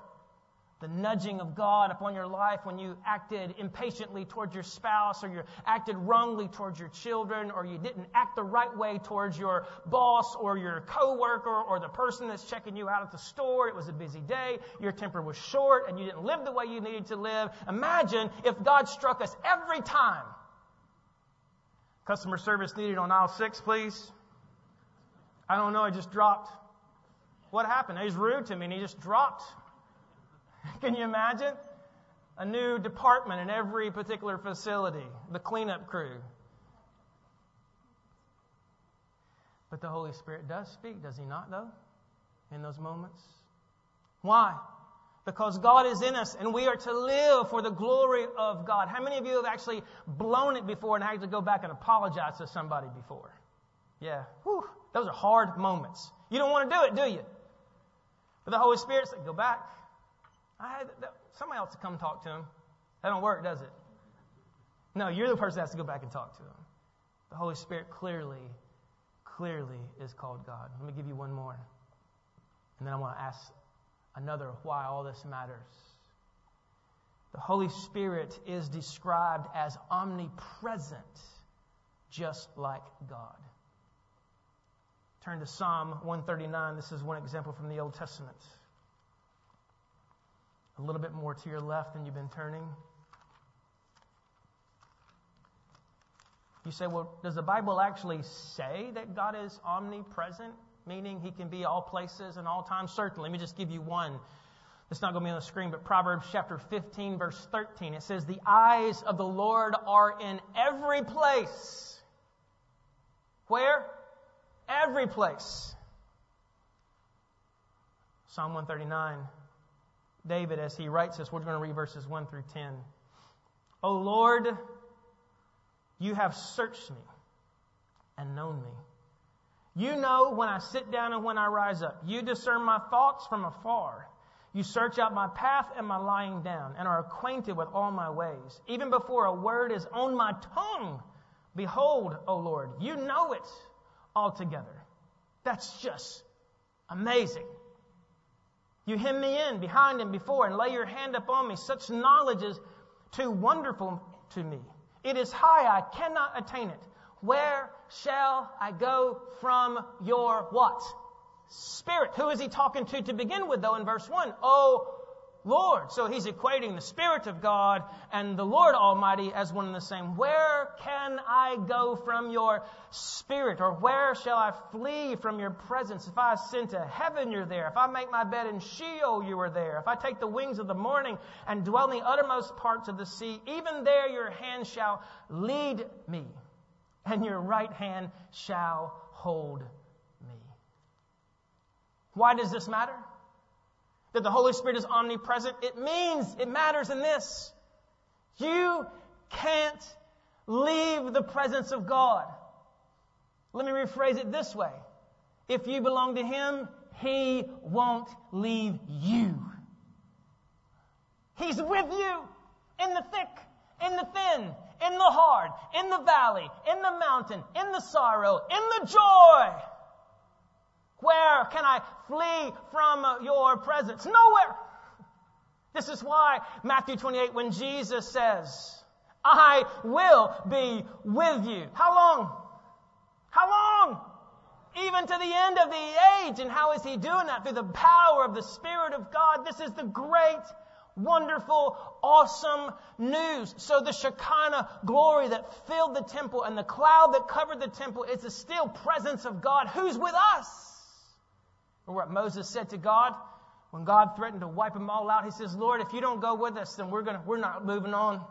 The nudging of God upon your life when you acted impatiently towards your spouse, or you acted wrongly towards your children, or you didn't act the right way towards your boss, or your coworker, or the person that's checking you out at the store. It was a busy day, your temper was short, and you didn't live the way you needed to live. Imagine if God struck us every time. Customer service needed on aisle six, please. I don't know, I just dropped. What happened? He was rude to me and he just dropped Can you imagine? A new department in every particular facility, the cleanup crew. But the Holy Spirit does speak, does He not, though, in those moments? Why? Because God is in us and we are to live for the glory of God. How many of you have actually blown it before and had to go back and apologize to somebody before? Yeah. Whew. Those are hard moments. You don't want to do it, do you? But the Holy Spirit said, go back. I had somebody else to come talk to him. That don't work, does it? No, you're the person that has to go back and talk to him. The Holy Spirit clearly, clearly is called God. Let me give you one more. And then I want to ask another why all this matters. The Holy Spirit is described as omnipresent, just like God. Turn to Psalm 139. This is one example from the Old Testament a little bit more to your left than you've been turning. You say, well, does the Bible actually say that God is omnipresent, meaning he can be all places and all times? Certainly. Let me just give you one. It's not going to be on the screen, but Proverbs chapter 15, verse 13. It says, The eyes of the Lord are in every place. Where? Every place. Psalm 139. David as he writes this. We're going to read verses 1 through 10. O Lord, you have searched me and known me. You know when I sit down and when I rise up. You discern my thoughts from afar. You search out my path and my lying down and are acquainted with all my ways. Even before a word is on my tongue, behold, O Lord, you know it altogether. That's just amazing. You hem me in behind and before and lay your hand upon me. Such knowledge is too wonderful to me. It is high, I cannot attain it. Where shall I go from your what? Spirit. Who is he talking to to begin with, though, in verse 1? Oh, Lord. So he's equating the Spirit of God and the Lord Almighty as one and the same. Where can I go from your Spirit? Or where shall I flee from your presence? If I ascend to heaven, you're there. If I make my bed in Sheol, you are there. If I take the wings of the morning and dwell in the uttermost parts of the sea, even there your hand shall lead me, and your right hand shall hold me. Why does this matter? That the Holy Spirit is omnipresent, it means, it matters in this. You can't leave the presence of God. Let me rephrase it this way. If you belong to Him, He won't leave you. He's with you in the thick, in the thin, in the hard, in the valley, in the mountain, in the sorrow, in the joy. Where can I flee from uh, your presence? Nowhere. This is why Matthew 28, when Jesus says, I will be with you. How long? How long? Even to the end of the age. And how is he doing that? Through the power of the Spirit of God. This is the great, wonderful, awesome news. So the Shekinah glory that filled the temple and the cloud that covered the temple is the still presence of God who's with us. Or what Moses said to God when God threatened to wipe them all out. He says, Lord, if you don't go with us, then we're, gonna, we're not moving on.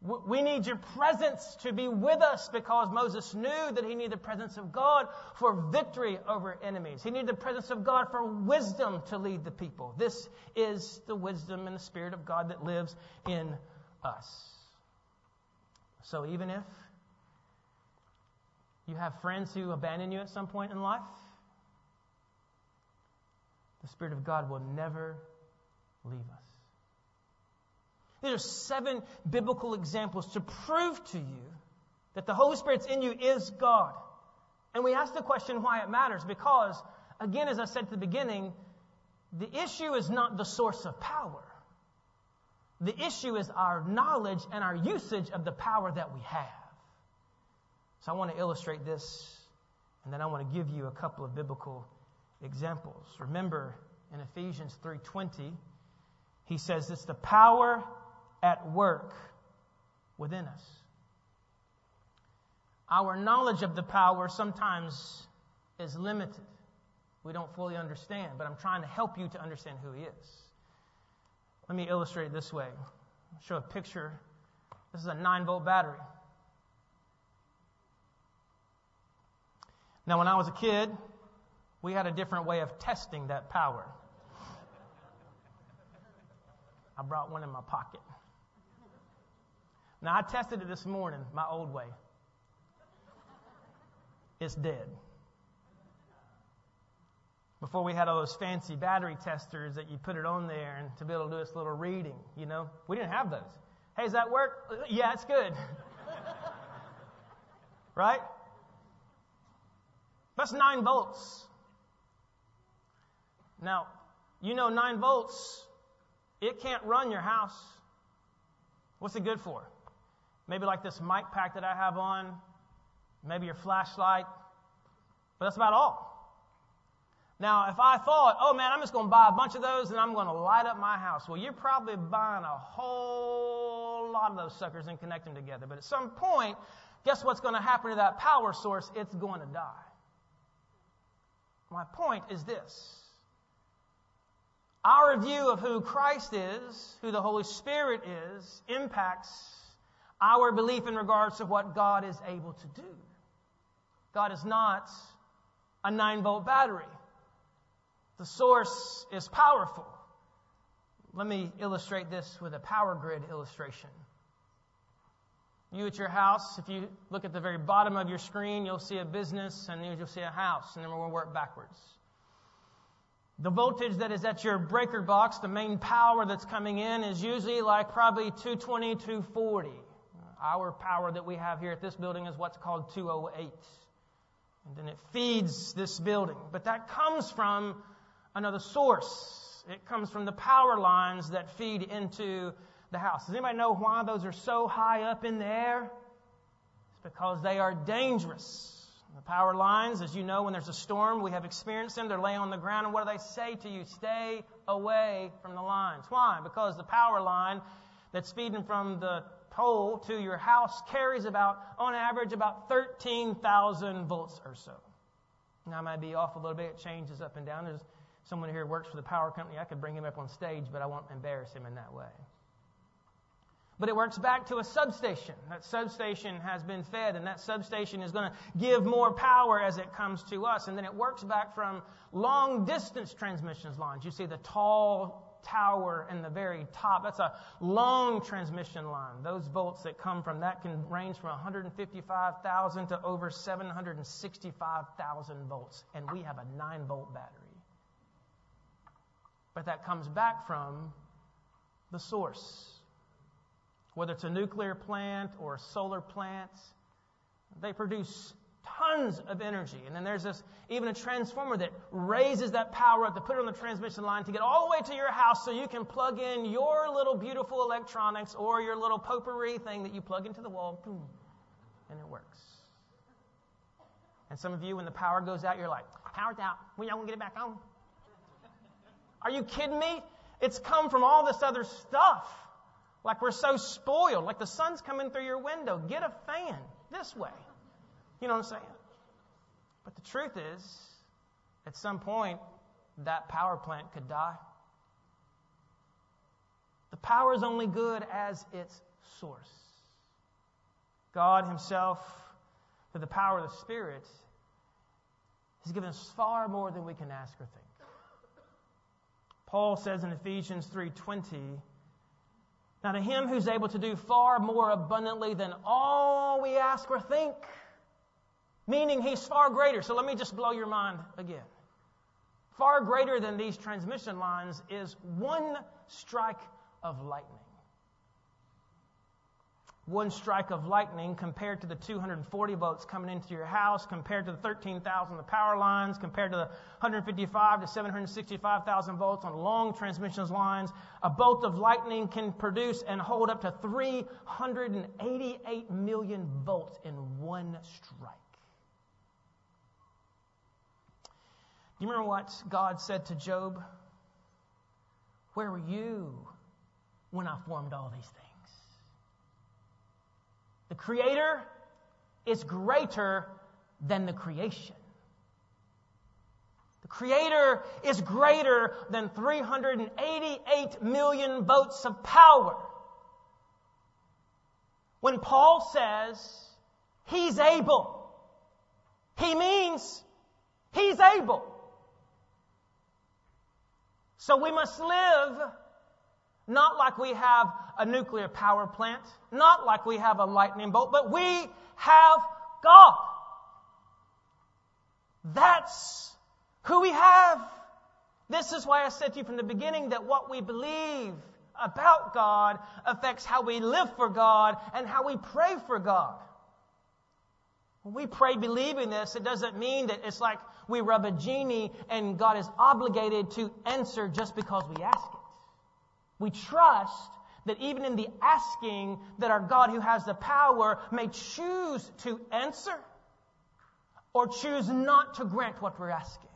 We need your presence to be with us because Moses knew that he needed the presence of God for victory over enemies. He needed the presence of God for wisdom to lead the people. This is the wisdom and the Spirit of God that lives in us. So even if you have friends who abandon you at some point in life, the Spirit of God will never leave us. These are seven biblical examples to prove to you that the Holy Spirit's in you is God. And we ask the question why it matters because, again, as I said at the beginning, the issue is not the source of power. The issue is our knowledge and our usage of the power that we have. So I want to illustrate this, and then I want to give you a couple of biblical examples. Remember in Ephesians 3:20, he says it's the power at work within us. Our knowledge of the power sometimes is limited. We don't fully understand, but I'm trying to help you to understand who He is. Let me illustrate this way. I'll show a picture. This is a 9 volt battery. Now, when I was a kid, we had a different way of testing that power. I brought one in my pocket. Now, I tested it this morning, my old way. It's dead. Before we had all those fancy battery testers that you put it on there and to be able to do this little reading, you know, we didn't have those. Hey, does that work? Yeah, it's good. right? That's nine volts. Now, you know, nine volts, it can't run your house. What's it good for? maybe like this mic pack that I have on, maybe your flashlight, but that's about all. Now, if I thought, oh man, I'm just going to buy a bunch of those and I'm going to light up my house, well, you're probably buying a whole lot of those suckers and connect them together. But at some point, guess what's going to happen to that power source? It's going to die. My point is this. Our view of who Christ is, who the Holy Spirit is, impacts our belief in regards to what God is able to do. God is not a 9 volt battery. The source is powerful. Let me illustrate this with a power grid illustration. You at your house, if you look at the very bottom of your screen, you'll see a business and you'll see a house, and then we'll work backwards. The voltage that is at your breaker box, the main power that's coming in, is usually like probably 220, 240. Our power that we have here at this building is what's called 208. And then it feeds this building. But that comes from another source. It comes from the power lines that feed into the house. Does anybody know why those are so high up in the air? It's because they are dangerous. The power lines, as you know, when there's a storm, we have experienced them. They're laying on the ground, and what do they say to you? Stay away from the lines. Why? Because the power line that's feeding from the pole to your house carries about, on average, about 13,000 volts or so. Now, I might be off a little bit. It changes up and down. There's someone here who works for the power company. I could bring him up on stage, but I won't embarrass him in that way. But it works back to a substation. That substation has been fed, and that substation is going to give more power as it comes to us. And then it works back from long distance transmissions lines. You see the tall tower in the very top. That's a long transmission line. Those volts that come from that can range from 155,000 to over 765,000 volts. And we have a 9 volt battery. But that comes back from the source. Whether it's a nuclear plant or a solar plant, they produce tons of energy. And then there's this, even a transformer that raises that power up to put it on the transmission line to get all the way to your house so you can plug in your little beautiful electronics or your little potpourri thing that you plug into the wall, boom, and it works. And some of you, when the power goes out, you're like, power's out. When y'all gonna get it back on? Are you kidding me? It's come from all this other stuff. Like we're so spoiled. Like the sun's coming through your window. Get a fan this way. You know what I'm saying? But the truth is, at some point, that power plant could die. The power is only good as its source. God Himself, through the power of the Spirit, has given us far more than we can ask or think. Paul says in Ephesians 3:20, "Now to him who's able to do far more abundantly than all we ask or think, meaning he's far greater." So let me just blow your mind again. Far greater than these transmission lines is one strike of lightning one strike of lightning compared to the 240 volts coming into your house, compared to the 13,000 the power lines, compared to the 155 to 765,000 volts on long transmissions lines. A bolt of lightning can produce and hold up to 388 million volts in one strike. Do you remember what God said to Job? Where were you when I formed all these things? The Creator is greater than the creation. The Creator is greater than 388 million volts of power. When Paul says He's able, he means He's able. So we must live not like we have a nuclear power plant, not like we have a lightning bolt, but we have God. That's who we have. This is why I said to you from the beginning that what we believe about God affects how we live for God and how we pray for God. When we pray believing this, it doesn't mean that it's like we rub a genie and God is obligated to answer just because we ask it. We trust that even in the asking, that our God who has the power may choose to answer or choose not to grant what we're asking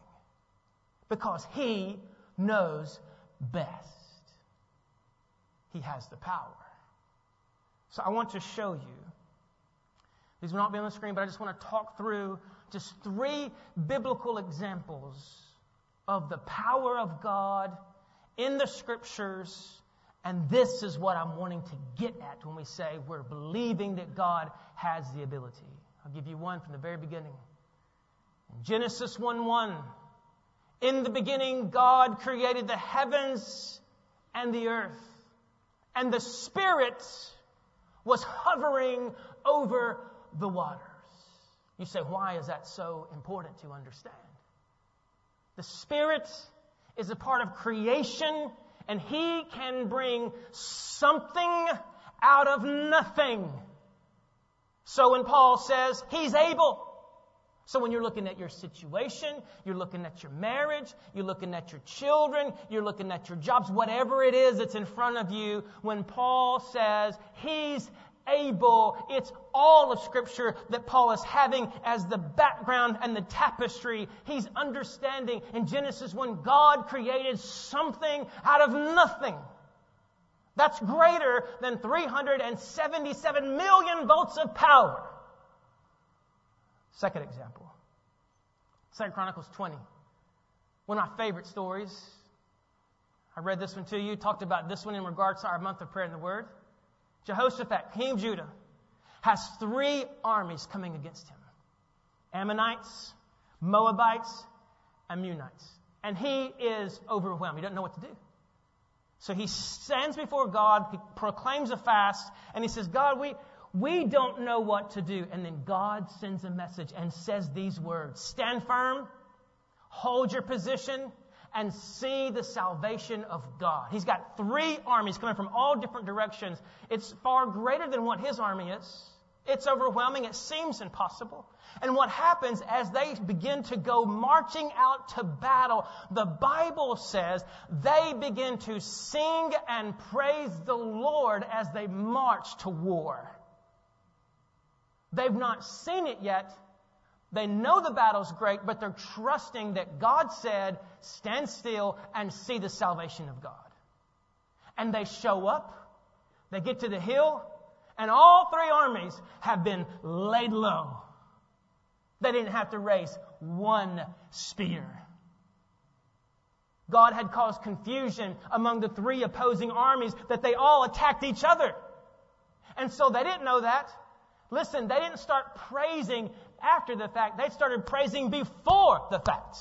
because He knows best. He has the power. So I want to show you. These will not be on the screen, but I just want to talk through just three biblical examples of the power of God in the scriptures. And this is what I'm wanting to get at when we say we're believing that God has the ability. I'll give you one from the very beginning. In Genesis 1 1, in the beginning, God created the heavens and the earth, and the Spirit was hovering over the waters. You say, why is that so important to understand? The Spirit is a part of creation, and He can bring something out of nothing. So when Paul says He's able, so when you're looking at your situation, you're looking at your marriage, you're looking at your children, you're looking at your jobs, whatever it is that's in front of you, when Paul says He's able. It's all of Scripture that Paul is having as the background and the tapestry. He's understanding in Genesis when God created something out of nothing. That's greater than 377 million volts of power. Second example. Second Chronicles 20. One of my favorite stories. I read this one to you, talked about this one in regards to our month of prayer in the Word. Jehoshaphat, king of Judah, has three armies coming against him Ammonites, Moabites, Ammonites. And he is overwhelmed. He doesn't know what to do. So he stands before God, he proclaims a fast, and he says, God, we, we don't know what to do. And then God sends a message and says these words Stand firm, hold your position, and see the salvation of God. He's got three armies coming from all different directions. It's far greater than what his army is. It's overwhelming. It seems impossible. And what happens as they begin to go marching out to battle, the Bible says they begin to sing and praise the Lord as they march to war. They've not seen it yet, They know the battle's great, but they're trusting that God said, stand still and see the salvation of God. And they show up, they get to the hill, and all three armies have been laid low. They didn't have to raise one spear. God had caused confusion among the three opposing armies that they all attacked each other. And so they didn't know that. Listen, they didn't start praising after the fact. They started praising before the fact.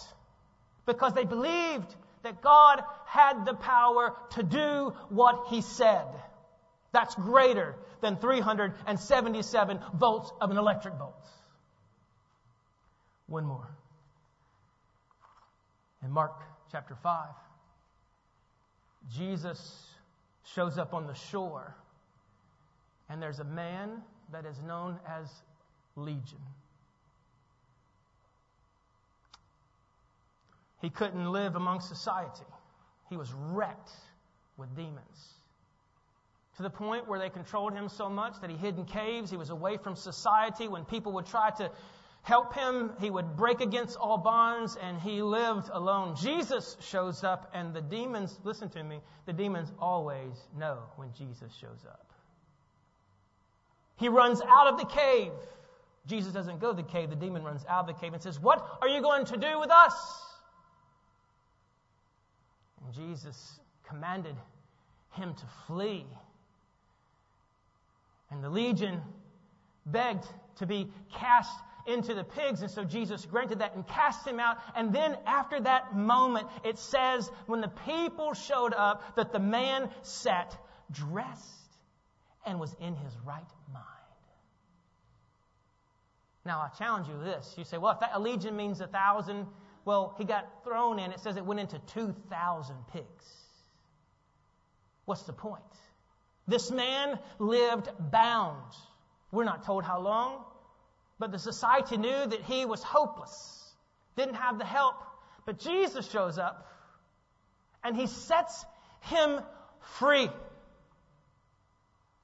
Because they believed that God had the power to do what He said. That's greater than 377 volts of an electric bolt. One more. In Mark chapter 5, Jesus shows up on the shore, and there's a man that is known as Legion. He couldn't live among society. He was wrecked with demons. To the point where they controlled him so much that he hid in caves. He was away from society. When people would try to help him, he would break against all bonds and he lived alone. Jesus shows up and the demons, listen to me, the demons always know when Jesus shows up. He runs out of the cave. Jesus doesn't go to the cave, the demon runs out of the cave and says, What are you going to do with us? And Jesus commanded him to flee. And the legion begged to be cast into the pigs. And so Jesus granted that and cast him out. And then after that moment, it says, when the people showed up, that the man sat dressed and was in his right mind. Now, I challenge you with this. You say, well, if that, a legion means a thousand, well, he got thrown in. It says it went into 2,000 pigs. What's the point? This man lived bound. We're not told how long, but the society knew that he was hopeless, didn't have the help. But Jesus shows up and he sets him free.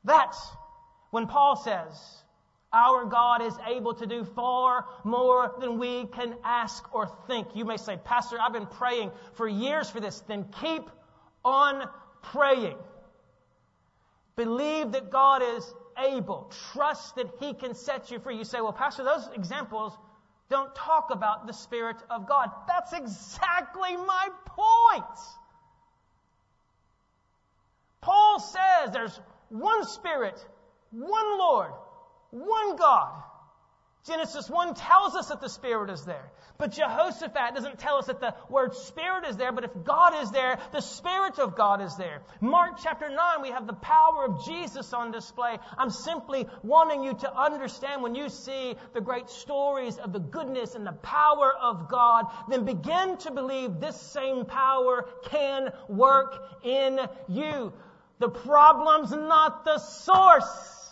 That's when Paul says, our God is able to do far more than we can ask or think. You may say, Pastor, I've been praying for years for this. Then keep on praying. Believe that God is able. Trust that He can set you free. You say, well, Pastor, those examples don't talk about the Spirit of God. That's exactly my point. Paul says there's one Spirit, one Lord, one God. Genesis 1 tells us that the Spirit is there. But Jehoshaphat doesn't tell us that the word Spirit is there, but if God is there, the Spirit of God is there. Mark chapter 9, we have the power of Jesus on display. I'm simply wanting you to understand when you see the great stories of the goodness and the power of God, then begin to believe this same power can work in you. The problem's not the source.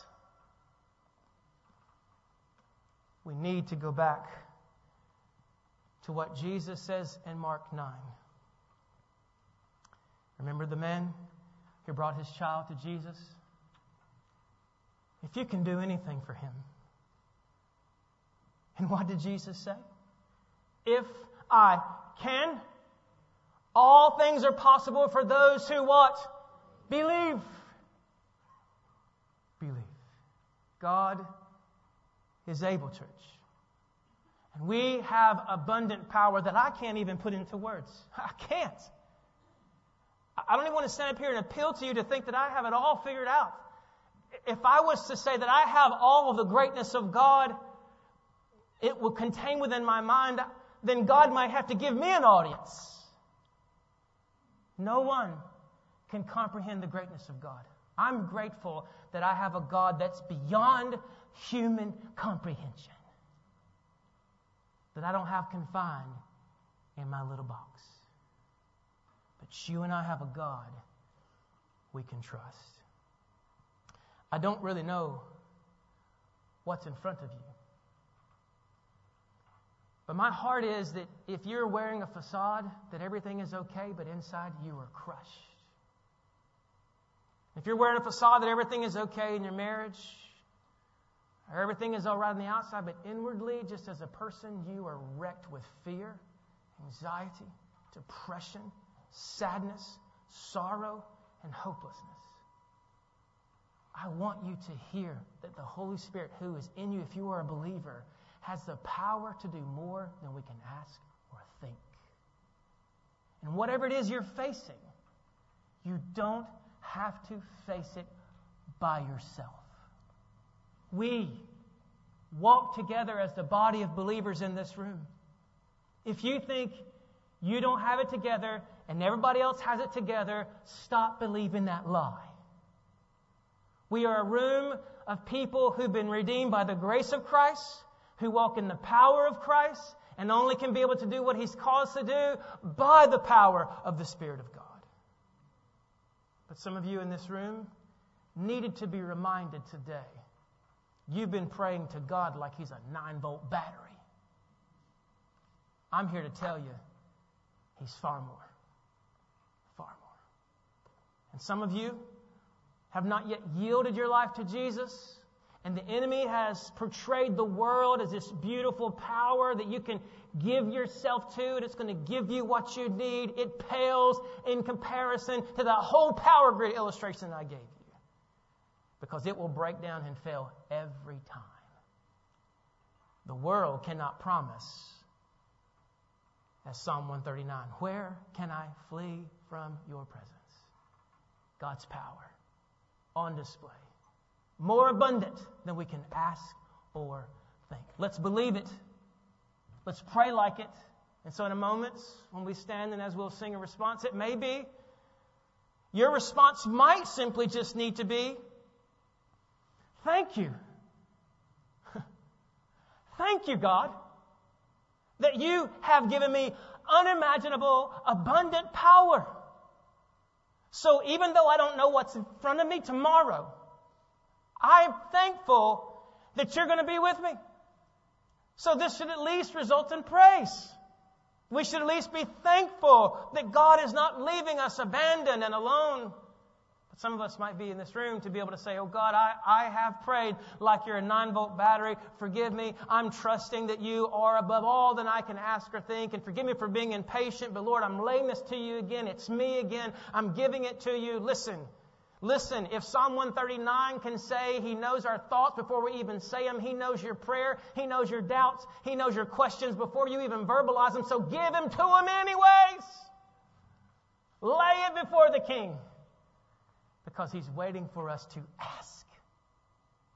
We need to go back to what Jesus says in Mark 9. Remember the man who brought his child to Jesus? If you can do anything for him. And what did Jesus say? If I can, all things are possible for those who what? Believe. Believe. God is able, church. And we have abundant power that I can't even put into words. I can't. I don't even want to stand up here and appeal to you to think that I have it all figured out. If I was to say that I have all of the greatness of God, it will contain within my mind, then God might have to give me an audience. No one can comprehend the greatness of God. I'm grateful that I have a God that's beyond human comprehension. That I don't have confined in my little box. But you and I have a God we can trust. I don't really know what's in front of you. But my heart is that if you're wearing a facade, that everything is okay, but inside you are crushed. If you're wearing a facade that everything is okay in your marriage, everything is all right on the outside, but inwardly, just as a person, you are wrecked with fear, anxiety, depression, sadness, sorrow, and hopelessness. I want you to hear that the Holy Spirit who is in you, if you are a believer, has the power to do more than we can ask or think. And whatever it is you're facing, you don't have to face it by yourself. We walk together as the body of believers in this room. If you think you don't have it together and everybody else has it together, stop believing that lie. We are a room of people who've been redeemed by the grace of Christ, who walk in the power of Christ, and only can be able to do what He's called us to do by the power of the Spirit of God. But some of you in this room needed to be reminded today you've been praying to God like He's a 9 volt battery. I'm here to tell you, He's far more. Far more. And some of you have not yet yielded your life to Jesus. And the enemy has portrayed the world as this beautiful power that you can give yourself to, and it's going to give you what you need. It pales in comparison to the whole power grid illustration I gave you. Because it will break down and fail every time. The world cannot promise, as Psalm 139, where can I flee from your presence? God's power on display more abundant than we can ask or think. Let's believe it. Let's pray like it. And so, in a moment, when we stand and as we'll sing a response, it may be your response might simply just need to be thank you. thank you, God, that you have given me unimaginable, abundant power. So, even though I don't know what's in front of me tomorrow, I'm thankful that you're going to be with me. So this should at least result in praise. We should at least be thankful that God is not leaving us abandoned and alone. Some of us might be in this room to be able to say, Oh God, I, I have prayed like you're a 9 volt battery. Forgive me. I'm trusting that you are above all that I can ask or think. And forgive me for being impatient. But Lord, I'm laying this to you again. It's me again. I'm giving it to you. Listen. Listen, if Psalm 139 can say He knows our thoughts before we even say them, He knows your prayer, He knows your doubts, He knows your questions before you even verbalize them, so give them to Him anyways. Lay it before the King because He's waiting for us to ask.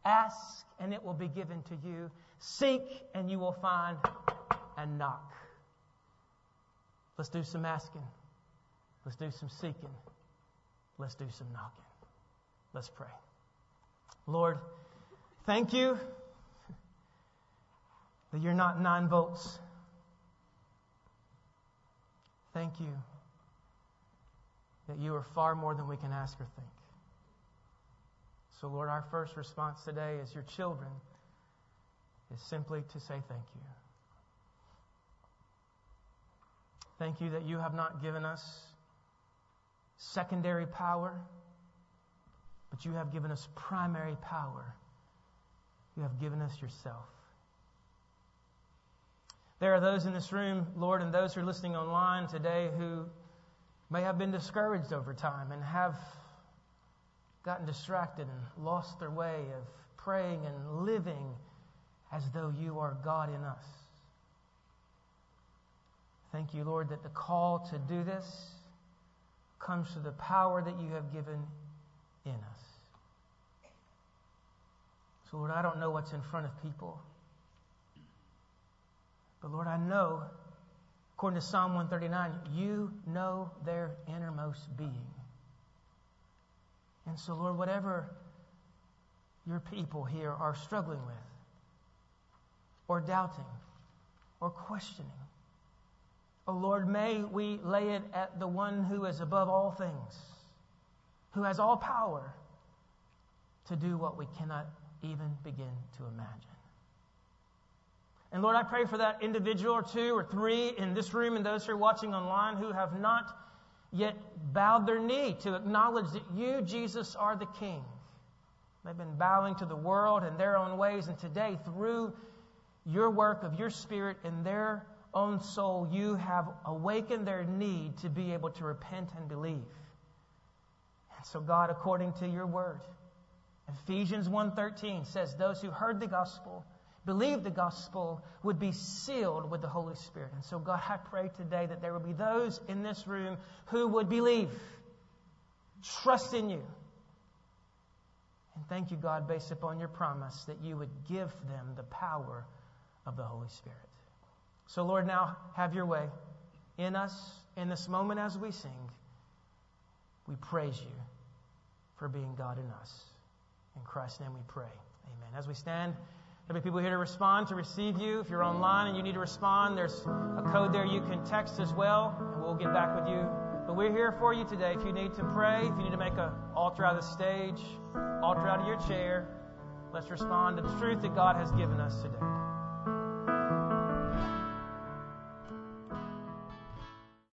Ask and it will be given to you. Seek and you will find, and knock. Let's do some asking. Let's do some seeking. Let's do some knocking. Let's pray. Lord, thank you that you're not nine volts. Thank you that you are far more than we can ask or think. So, Lord, our first response today as your children is simply to say thank you. Thank you that you have not given us secondary power but you have given us primary power. You have given us yourself. There are those in this room, Lord, and those who are listening online today who may have been discouraged over time and have gotten distracted and lost their way of praying and living as though you are God in us. Thank you, Lord, that the call to do this comes through the power that you have given in us. So, Lord, I don't know what's in front of people. But, Lord, I know, according to Psalm 139, you know their innermost being. And so, Lord, whatever your people here are struggling with, or doubting, or questioning, oh Lord, may we lay it at the one who is above all things, who has all power to do what we cannot even begin to imagine. And Lord, I pray for that individual or two or three in this room and those who are watching online who have not yet bowed their knee to acknowledge that you, Jesus, are the King. They've been bowing to the world and their own ways, and today, through your work of your Spirit in their own soul, you have awakened their need to be able to repent and believe. And so, God, according to your word, Ephesians 1:13 says those who heard the gospel, believed the gospel, would be sealed with the Holy Spirit. And so, God, I pray today that there will be those in this room who would believe, trust in you. And thank you, God, based upon your promise that you would give them the power of the Holy Spirit. So, Lord, now have your way in us in this moment as we sing. We praise you for being God in us. In Christ's name we pray. Amen. As we stand, there'll be people here to respond, to receive you. If you're online and you need to respond, there's a code there you can text as well, and we'll get back with you. But we're here for you today. If you need to pray, if you need to make an altar out of the stage, altar out of your chair, let's respond to the truth that God has given us today.